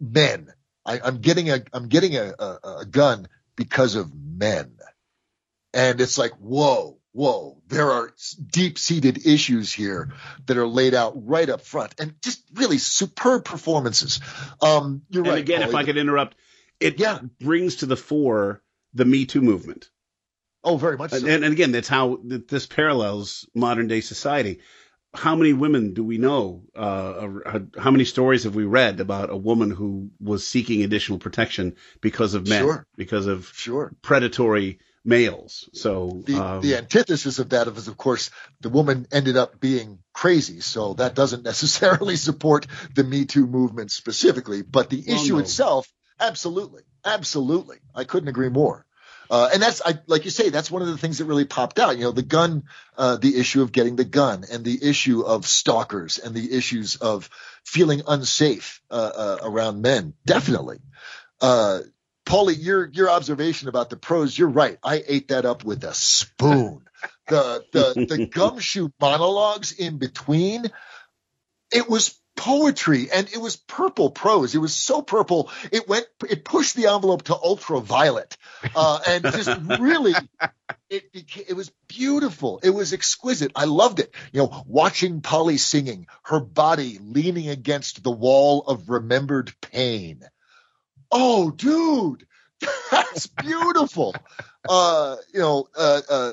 men I, I'm getting a I'm getting a, a, a gun because of men, and it's like whoa whoa, there are deep seated issues here that are laid out right up front and just really superb performances. Um, you're and right. again, if I could interrupt, it yeah. brings to the fore the Me Too movement. Oh, very much so. And, and again, that's how this parallels modern day society. How many women do we know? Uh, uh, how many stories have we read about a woman who was seeking additional protection because of men, Sure. because of sure predatory males? So the, um, the antithesis of that is, of course, the woman ended up being crazy. So that doesn't necessarily support the Me Too movement specifically, but the issue no. itself, absolutely, absolutely, I couldn't agree more. Uh, and that's, I, like you say, that's one of the things that really popped out. You know, the gun, uh, the issue of getting the gun, and the issue of stalkers, and the issues of feeling unsafe uh, uh, around men. Definitely. Uh, Paulie, your your observation about the prose, you're right. I ate that up with a spoon. The the the gumshoe monologues in between, it was poetry and it was purple prose. It was so purple. It went it pushed the envelope to ultraviolet. Uh, and just really it became, it was beautiful. It was exquisite. I loved it. You know, watching Polly singing, her body leaning against the wall of remembered pain. Oh, dude, that's beautiful. uh, you know, uh, uh,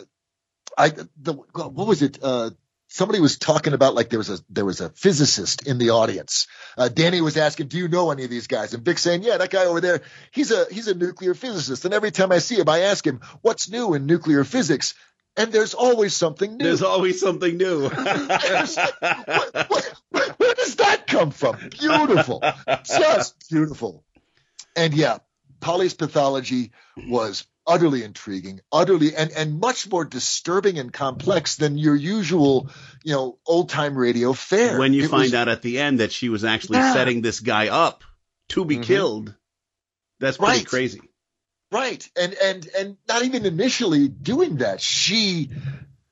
I the what was it? Uh, somebody was talking about like there was a there was a physicist in the audience. Uh, Danny was asking, "Do you know any of these guys?" And Vic saying, "Yeah, that guy over there, he's a he's a nuclear physicist." And every time I see him, I ask him, "What's new in nuclear physics?" And there's always something new. there's always something new. Where does that come from? Beautiful, just beautiful. And yeah, Polly's pathology was utterly intriguing, utterly and and much more disturbing and complex than your usual, you know, old time radio fare. when you It find was- out at the end that she was actually Yeah. setting this guy up to be killed, that's pretty Right. crazy. right, and and and not even initially doing that, she.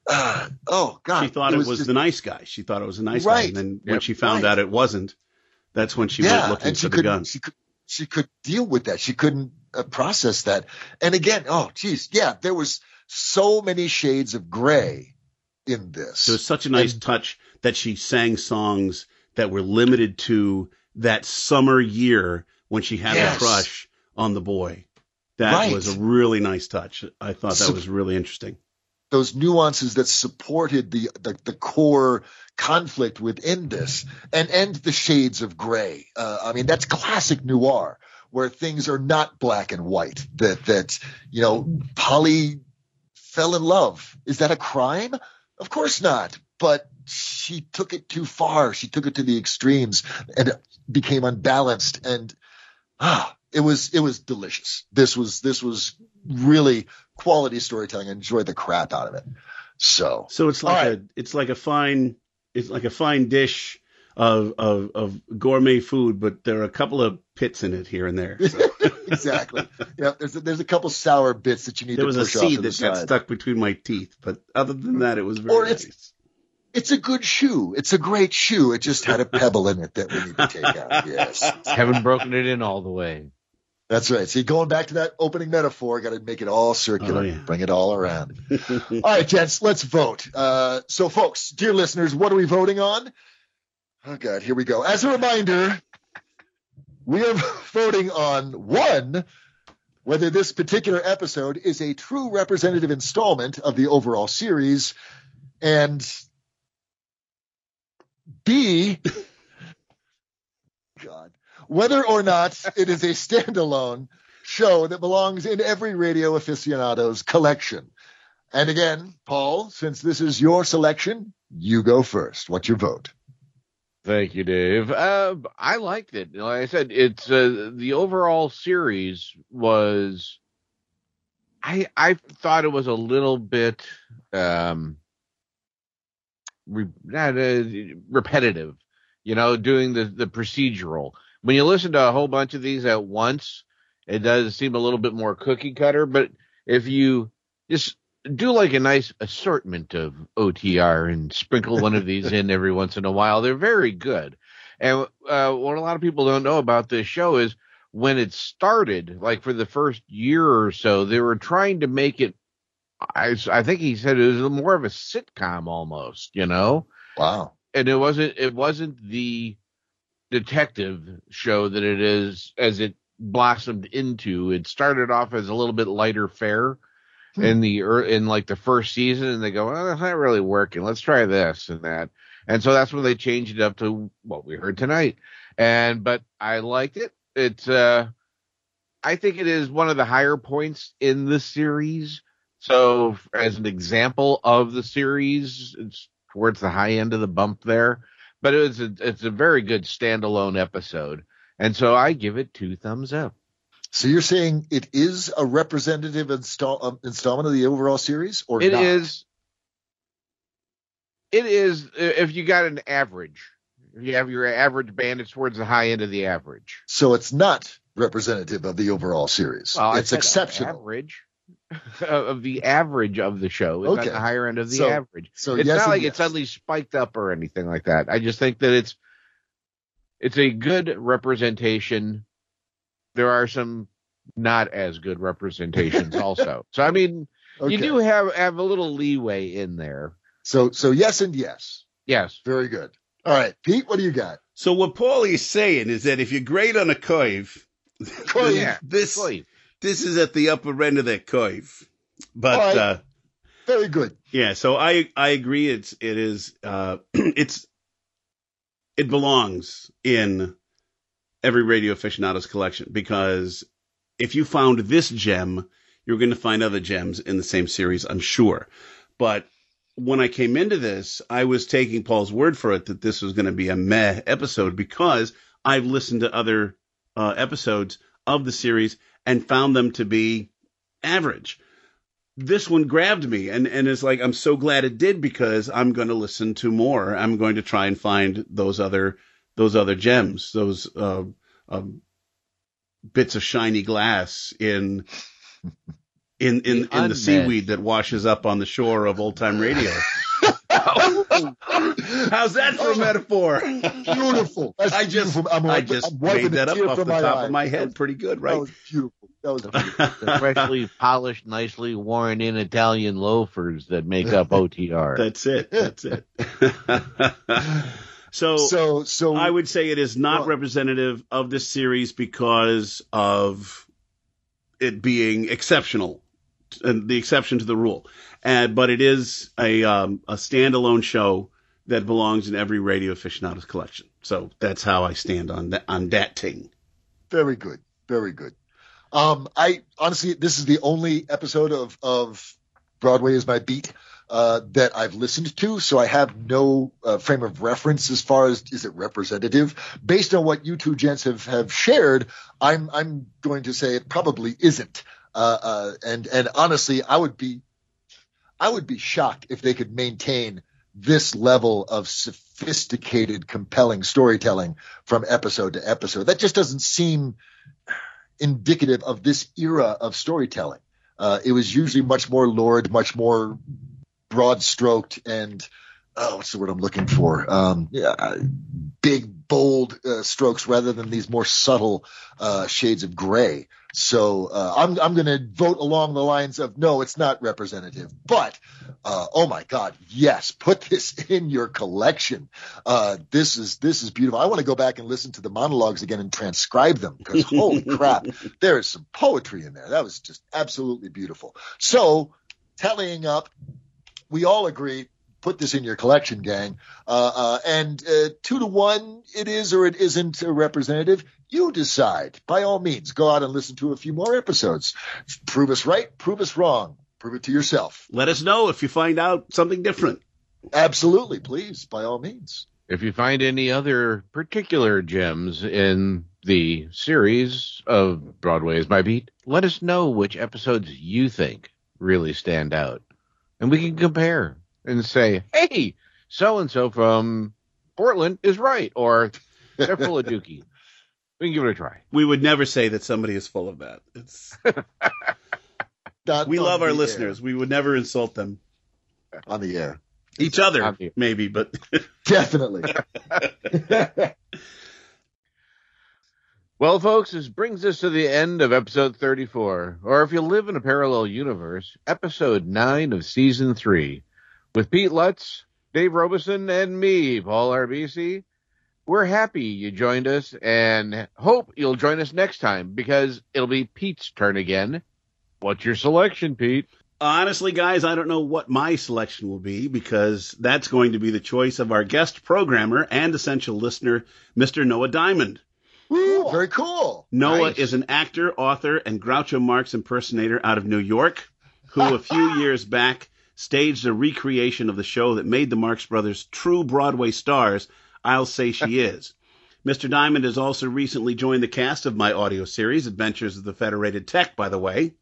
Uh, oh God! She thought it was, just- the nice guy. She thought it was a nice guy, and then when Yep. she found Right. out it wasn't, that's when she yeah, went looking and for the gun. She could, she could deal with that. She couldn't uh, process that. And again, oh, geez, yeah, there was so many shades of gray in this. So was such a nice touch that she sang songs that were limited to that summer year when she had Yes. a crush on the boy. That Right. was a really nice touch. I thought that So- was really interesting. Those nuances that supported the, the the core conflict within this, and and the shades of gray. Uh, I mean, that's classic noir, where things are not black and white. That that you know, Polly fell in love. Is that a crime? Of course not. But she took it too far. She took it to the extremes and became unbalanced. And ah, it was it was delicious. This was this was really quality storytelling. I enjoyed the crap out of it. So So it's like a it's like a fine it's like a fine dish of of of gourmet food, but there are a couple of pits in it here and there. So exactly. Yeah, there's a, there's a couple sour bits that you need there to was a push off seed that got stuck between my teeth, but other than that, it was very Or nice. it's it's a good shoe. It's a great shoe. It just had a pebble in it that we need to take out. Yes. Haven't broken it in all the way. That's right. See, going back to that opening metaphor, got to make it all circular, Oh, yeah. bring it all around. all right, gents, let's vote. Uh, so, folks, dear listeners, what are we voting on? Oh, God, here we go. As a reminder, we are voting on one, whether this particular episode is a true representative installment of the overall series, and B, God, whether or not it is a standalone show that belongs in every radio aficionado's collection. And again, Paul, since this is your selection, you go first. What's your vote? Thank you, Dave. Uh, I liked it. Like I said, it's uh, the overall series was. I I thought it was a little bit um, re, not, uh, repetitive. You know, doing the the procedural. When you listen to a whole bunch of these at once, it does seem a little bit more cookie cutter. But if you just do like a nice assortment of OTR and sprinkle one of these in every once in a while. They're very good. And uh, what a lot of people don't know about this show is when it started, like for the first year or so, they were trying to make it. I, I think he said it was more of a sitcom almost, you know. Wow. And it wasn't. It wasn't the detective show that it is as it blossomed into. It started off as a little bit lighter fare Hmm. in the in like the first season, and they go, "Well, that's not really working. Let's try this and that." And so that's when they changed it up to what we heard tonight. And but I liked it. It's uh, I think it is one of the higher points in the series. So as an example of the series, it's towards the high end of the bump there. But it was a, it's a very good standalone episode, and so I give it two thumbs up. So you're saying it is a representative install, um, installment of the overall series, or It not? is. It is if you got an average. If you have your average band, it's towards the high end of the average. So it's not representative of the overall series. Well, it's exceptional. Average of the average of the show. It's Okay. at the higher end of the So- average. so it's yes not like yes. it's suddenly spiked up or anything like that. I just think that it's it's a good representation. There are some not as good representations also. So I mean, Okay. you do have have a little leeway in there. So so yes and yes. Yes. Very good. All right, Pete, what do you got? So what Paulie's saying is that if you're great on a curve, Curve. Oh, then this Curve. This is at the upper end of that curve. But right. uh, Very good. yeah, so I I agree. It's it is uh, it's it belongs in every radio aficionado's collection because if you found this gem, you're going to find other gems in the same series, I'm sure. But when I came into this, I was taking Paul's word for it that this was going to be a meh episode because I've listened to other uh, episodes of the series and found them to be average. This one grabbed me and, and it's like, I'm so glad it did because I'm going to listen to more. I'm going to try and find those other, those other gems, those, uh, um, bits of shiny glass in, in, in, in the seaweed that washes up on the shore of old time radio. How's that for a metaphor? Beautiful. That's I just, beautiful. I'm, I just I'm made that up tear off the top eye. of my head. Pretty good, That right? was beautiful. That was beautiful. The freshly polished, nicely worn in Italian loafers that make up OTR. That's it. That's it. so, so, so I would say it is not representative of this series because of it being exceptional, and the exception to the rule. And but it is a um, a standalone show that belongs in every radio aficionado's collection. So that's how I stand on that on that thing. Very good. Very good. Um, I honestly, this is the only episode of, of Broadway is my beat, uh, that I've listened to. So I have no uh, frame of reference as far as is it representative based on what you two gents have, have shared. I'm, I'm going to say it probably isn't. Uh, uh, and, and honestly, I would be, I would be shocked if they could maintain this level of sophisticated, compelling storytelling from episode to episode. That just doesn't seem indicative of this era of storytelling. Uh, it was usually much more lurid, much more broad stroked, and oh, what's the word I'm looking for? Um, yeah, big, bold uh, strokes rather than these more subtle uh, shades of gray. So uh, I'm I'm going to vote along the lines of no, it's not representative. But uh, oh my God, yes, put this in your collection. Uh, this is this is beautiful. I want to go back and listen to the monologues again and transcribe them because holy crap, there is some poetry in there. That was just absolutely beautiful. So tallying up, we all agree. Put this in your collection, gang. Uh, uh, and uh, two to one, it is or it isn't a representative. You decide. By all means, go out and listen to a few more episodes. Prove us right, prove us wrong. Prove it to yourself. Let us know if you find out something different. Absolutely, please, by all means. If you find any other particular gems in the series of Broadway is My Beat, let us know which episodes you think really stand out. And we can compare and say, hey, so and so from Portland is right, or they're full of dookie. We can give it a try. We would never say that somebody is full of that. It's we love our the listeners. We would never insult them. on the air. Each other, maybe, but Definitely. Well, folks, this brings us to the end of episode 34, or if you live in a parallel universe, episode 9 of season 3, with Pete Lutz, Dave Robeson, and me, Paul RBC. We're happy you joined us and hope you'll join us next time because it'll be Pete's turn again. What's your selection, Pete? Honestly, guys, I don't know what my selection will be because that's going to be the choice of our guest programmer and essential listener, Mr. Noah Diamond. Woo, very cool. Noah Nice. is an actor, author, and Groucho Marx impersonator out of New York, who a few years back staged a recreation of the show that made the Marx Brothers true Broadway stars. I'll say she is. Mr. Diamond has also recently joined the cast of my audio series, Adventures of the Federated Tech, by the way.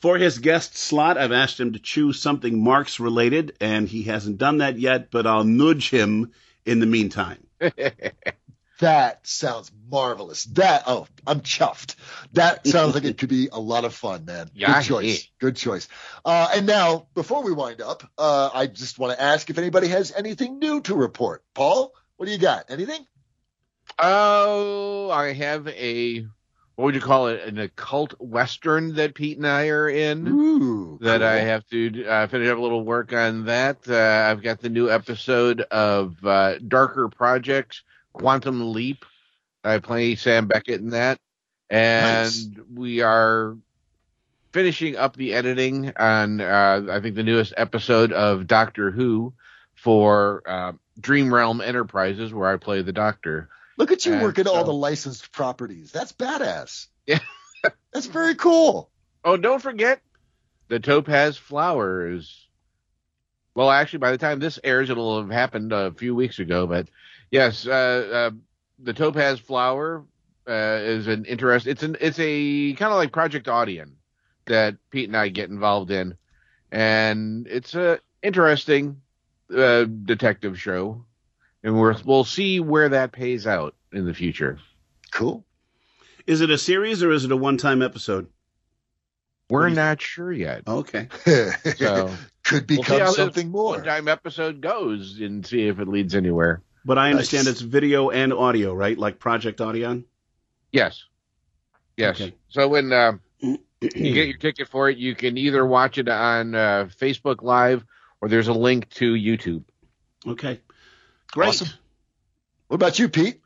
For his guest slot, I've asked him to choose something Marx related, and he hasn't done that yet, but I'll nudge him in the meantime. That sounds marvelous. That oh, I'm chuffed. That sounds like it could be a lot of fun, man. Yeah, Good choice. yeah. Good choice. Uh, and now, before we wind up, uh, I just want to ask if anybody has anything new to report. Paul, what do you got? Anything? Oh, I have a what would you call it? An occult western that Pete and I are in. Ooh, that I have to uh, finish up a little work on that. Uh, I've got the new episode of uh, Darker Projects, Quantum Leap. I play Sam Beckett in that, and Nice. we are finishing up the editing on uh, I think the newest episode of Doctor Who for uh, Dream Realm Enterprises, where I play the Doctor. Look at you And working all the licensed properties. That's badass. Yeah. That's very cool. Oh, don't forget the topaz flower is. Well, actually, by the time this airs, it'll have happened a few weeks ago. But yes, uh, uh, the topaz flower uh, is an interest. It's an it's a kind of like Project Audion that Pete and I get involved in, and it's a interesting uh, detective show, and we're, we'll see where that pays out in the future. Cool. Is it a series or is it a one time episode? We're not sure yet. Okay. So Could We'll see become how something more. One-time episode goes and see if it leads anywhere. But I understand Nice. it's video and audio, right? Like Project Audion? Yes. Yes. Okay. So when uh, you get your ticket for it, you can either watch it on uh, Facebook Live or there's a link to YouTube. Okay. Great. Awesome. What about you, Pete?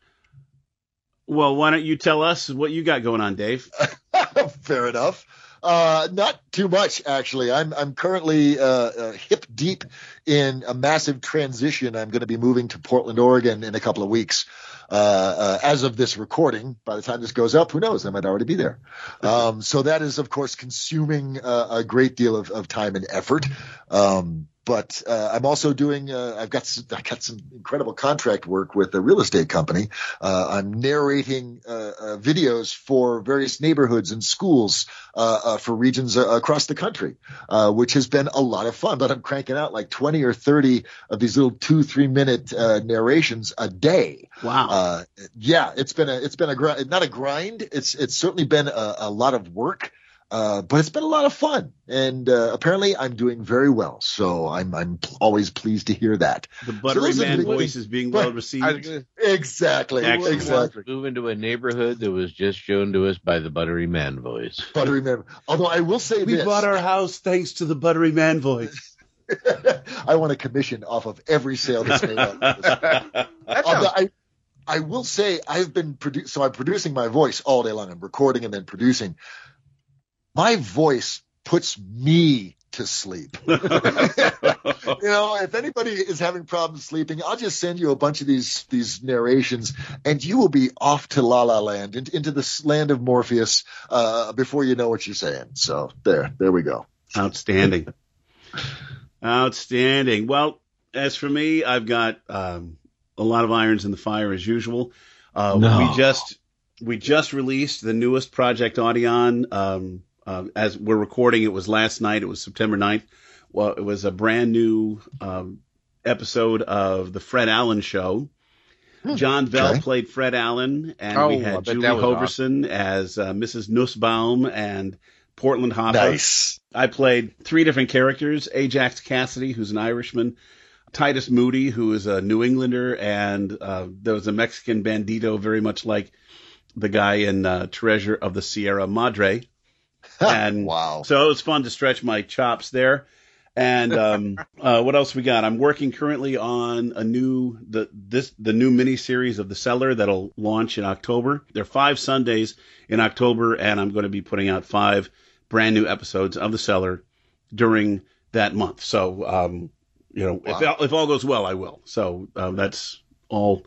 Well, why don't you tell us what you got going on, Dave? Fair enough. Uh, not too much, actually. I'm I'm currently uh, uh, hip deep in a massive transition. I'm going to be moving to Portland, Oregon, in a couple of weeks. Uh, uh, as of this recording, by the time this goes up, who knows? I might already be there. Um, so that is, of course, consuming uh, a great deal of, of time and effort. Um, but uh, I'm also doing. Uh, I've got some, I got some incredible contract work with a real estate company. Uh, I'm narrating uh, uh, videos for various neighborhoods and schools uh, uh, for regions uh, across the country, uh, which has been a lot of fun. But I'm cranking out like 20 or 30 of these little two, three minute uh, narrations a day. Wow. Uh, yeah, it's been a it's been a grind, not a grind. It's it's certainly been a, a lot of work. Uh, but it's been a lot of fun, and uh, apparently I'm doing very well. So I'm I'm always pleased to hear that. The buttery those are man the- voice is being well received. gonna- Exactly, Excellent. exactly. Move into a neighborhood that was just shown to us by the Buttery Man voice. Buttery man. Although I will say We this, bought our house thanks to the buttery man voice. I want a commission off of every sale that's made. That sounds I, I will say I've been produ- so I'm producing my voice all day long. I'm recording and then producing. My voice puts me to sleep. you know, if anybody is having problems sleeping, I'll just send you a bunch of these these narrations, and you will be off to La La Land, into, into this land of Morpheus, uh, before you know what you're saying. So there, there we go. Outstanding. Outstanding. Well, as for me, I've got um, a lot of irons in the fire as usual. Uh, No. We just we just released the newest Project Audion. Um, uh, as we're recording, it was last night. It was September 9th. Well, it was a brand new um, episode of the Fred Allen Show. John Bell okay. played Fred Allen, and Oh, we had Julie that was Hoverson as uh, Mrs. Nussbaum and Portland Hoffa. Nice. I played three different characters: Ajax Cassidy, who's an Irishman, Titus Moody, who is a New Englander, and uh, there was a Mexican bandito, very much like the guy in uh, Treasure of the Sierra Madre. And wow. So it was fun to stretch my chops there. And um, uh, what else we got? I'm working currently on a new the this the new mini series of The Cellar that'll launch in October. There are five Sundays in October, and I'm going to be putting out five brand new episodes of The Cellar during that month. So um, you know, if Wow. if all goes well, I will. So um, that's all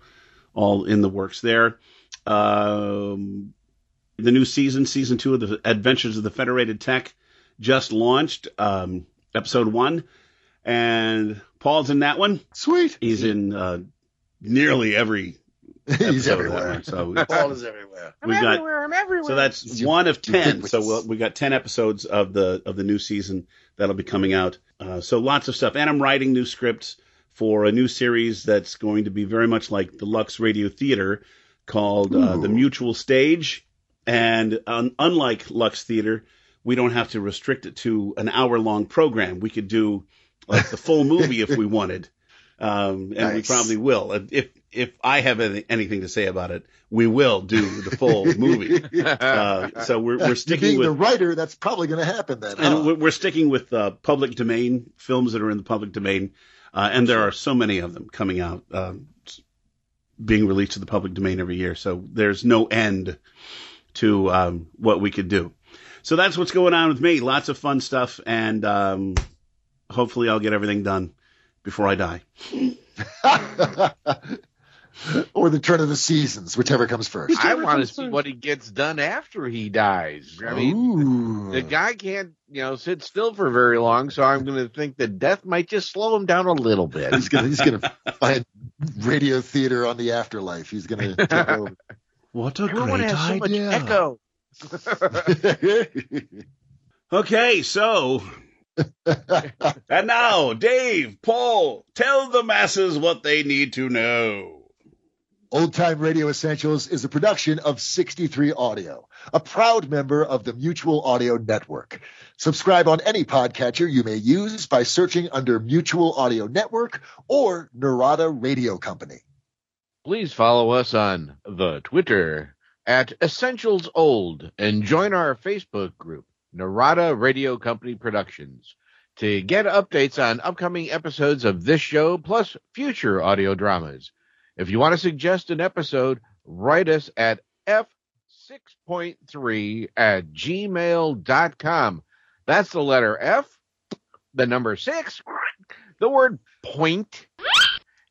all in the works there. Um, the new season, season two of the Adventures of the Federated Tech, just launched. Um, episode one, and Paul's in that one. Sweet. He's in uh, nearly every. He's episode of that everywhere. one, so Paul is everywhere. we've got I'm everywhere. so that's one of ten. So we'll, we got ten episodes of the of the new season that'll be coming out. Uh, so lots of stuff, and I'm writing new scripts for a new series that's going to be very much like the Lux Radio Theater, called uh, the Mutual Stage. And un- unlike Lux Theater, we don't have to restrict it to an hour long program. We could do like the full movie if we wanted. Um, and we probably will. If if I have any, anything to say about it, we will do the full movie. Uh, so we're we're sticking being with the writer, that's probably going to happen then. and huh? we're, we're sticking with uh, public domain films that are in the public domain, uh, and there are so many of them coming out, um, being released to the public domain every year. So there's no end to um, what we could do. So that's what's going on with me. Lots of fun stuff, and um, hopefully I'll get everything done before I die. or the turn of the seasons, whichever comes first. I want to see what he gets done after he dies. I mean, the guy can't, you know, sit still for very long, so I'm going to think that death might just slow him down a little bit. He's gonna he's gonna find radio theater on the afterlife. He's gonna take over. What a Everyone great has so much idea. echo. Okay, so. and now, Dave, Paul, tell the masses what they need to know. Old Time Radio Essentials is a production of 63 Audio, a proud member of the Mutual Audio Network. Subscribe on any podcatcher you may use by searching under Mutual Audio Network or Narada Radio Company. Please follow us on the Twitter at Essentials Old and join our Facebook group, Narada Radio Company Productions, to get updates on upcoming episodes of this show plus future audio dramas. If you want to suggest an episode, write us at f6.3 at gmail.com. That's the letter F, the number six, the word point,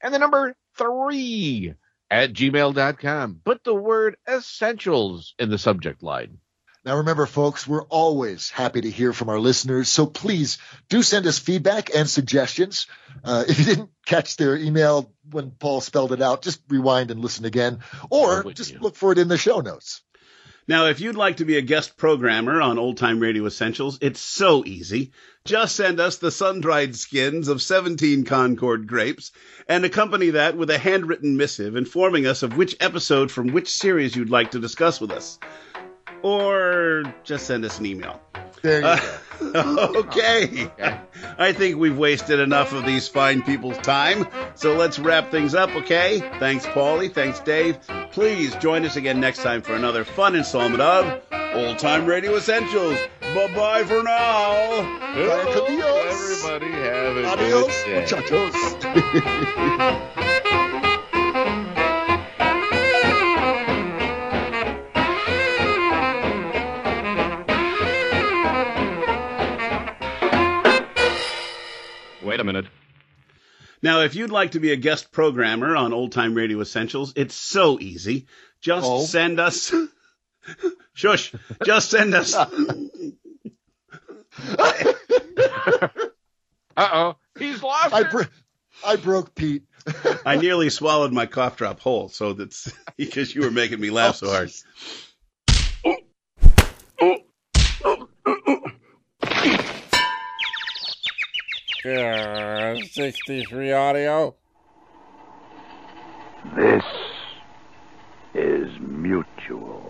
and the number three at gmail.com. Put the word essentials in the subject line. Now remember, folks, we're always happy to hear from our listeners, so please do send us feedback and suggestions. Uh, if you didn't catch their email when Paul spelled it out, just rewind and listen again, or just look for it in the show notes. Now, if you'd like to be a guest programmer on Old Time Radio Essentials, it's so easy. Just send us the sun dried skins of 17 Concord grapes and accompany that with a handwritten missive informing us of which episode from which series you'd like to discuss with us. Or just send us an email. There you uh, go. okay. I think we've wasted enough of these fine people's time. So let's wrap things up, okay? Thanks, Polly. Thanks, Dave. Please join us again next time for another fun installment of Old Time Radio Essentials. Bye bye for now. Adios. Everybody have a Adios, good day. muchachos. Wait a minute. Now, if you'd like to be a guest programmer on Old Time Radio Essentials, it's so easy. Just Oh. send us. Shush. Just send us. Uh oh. He's lost. I, bro- I broke Pete. I nearly swallowed my cough drop whole, so that's because you were making me laugh so hard. Uh, 63 audio. This is mutual.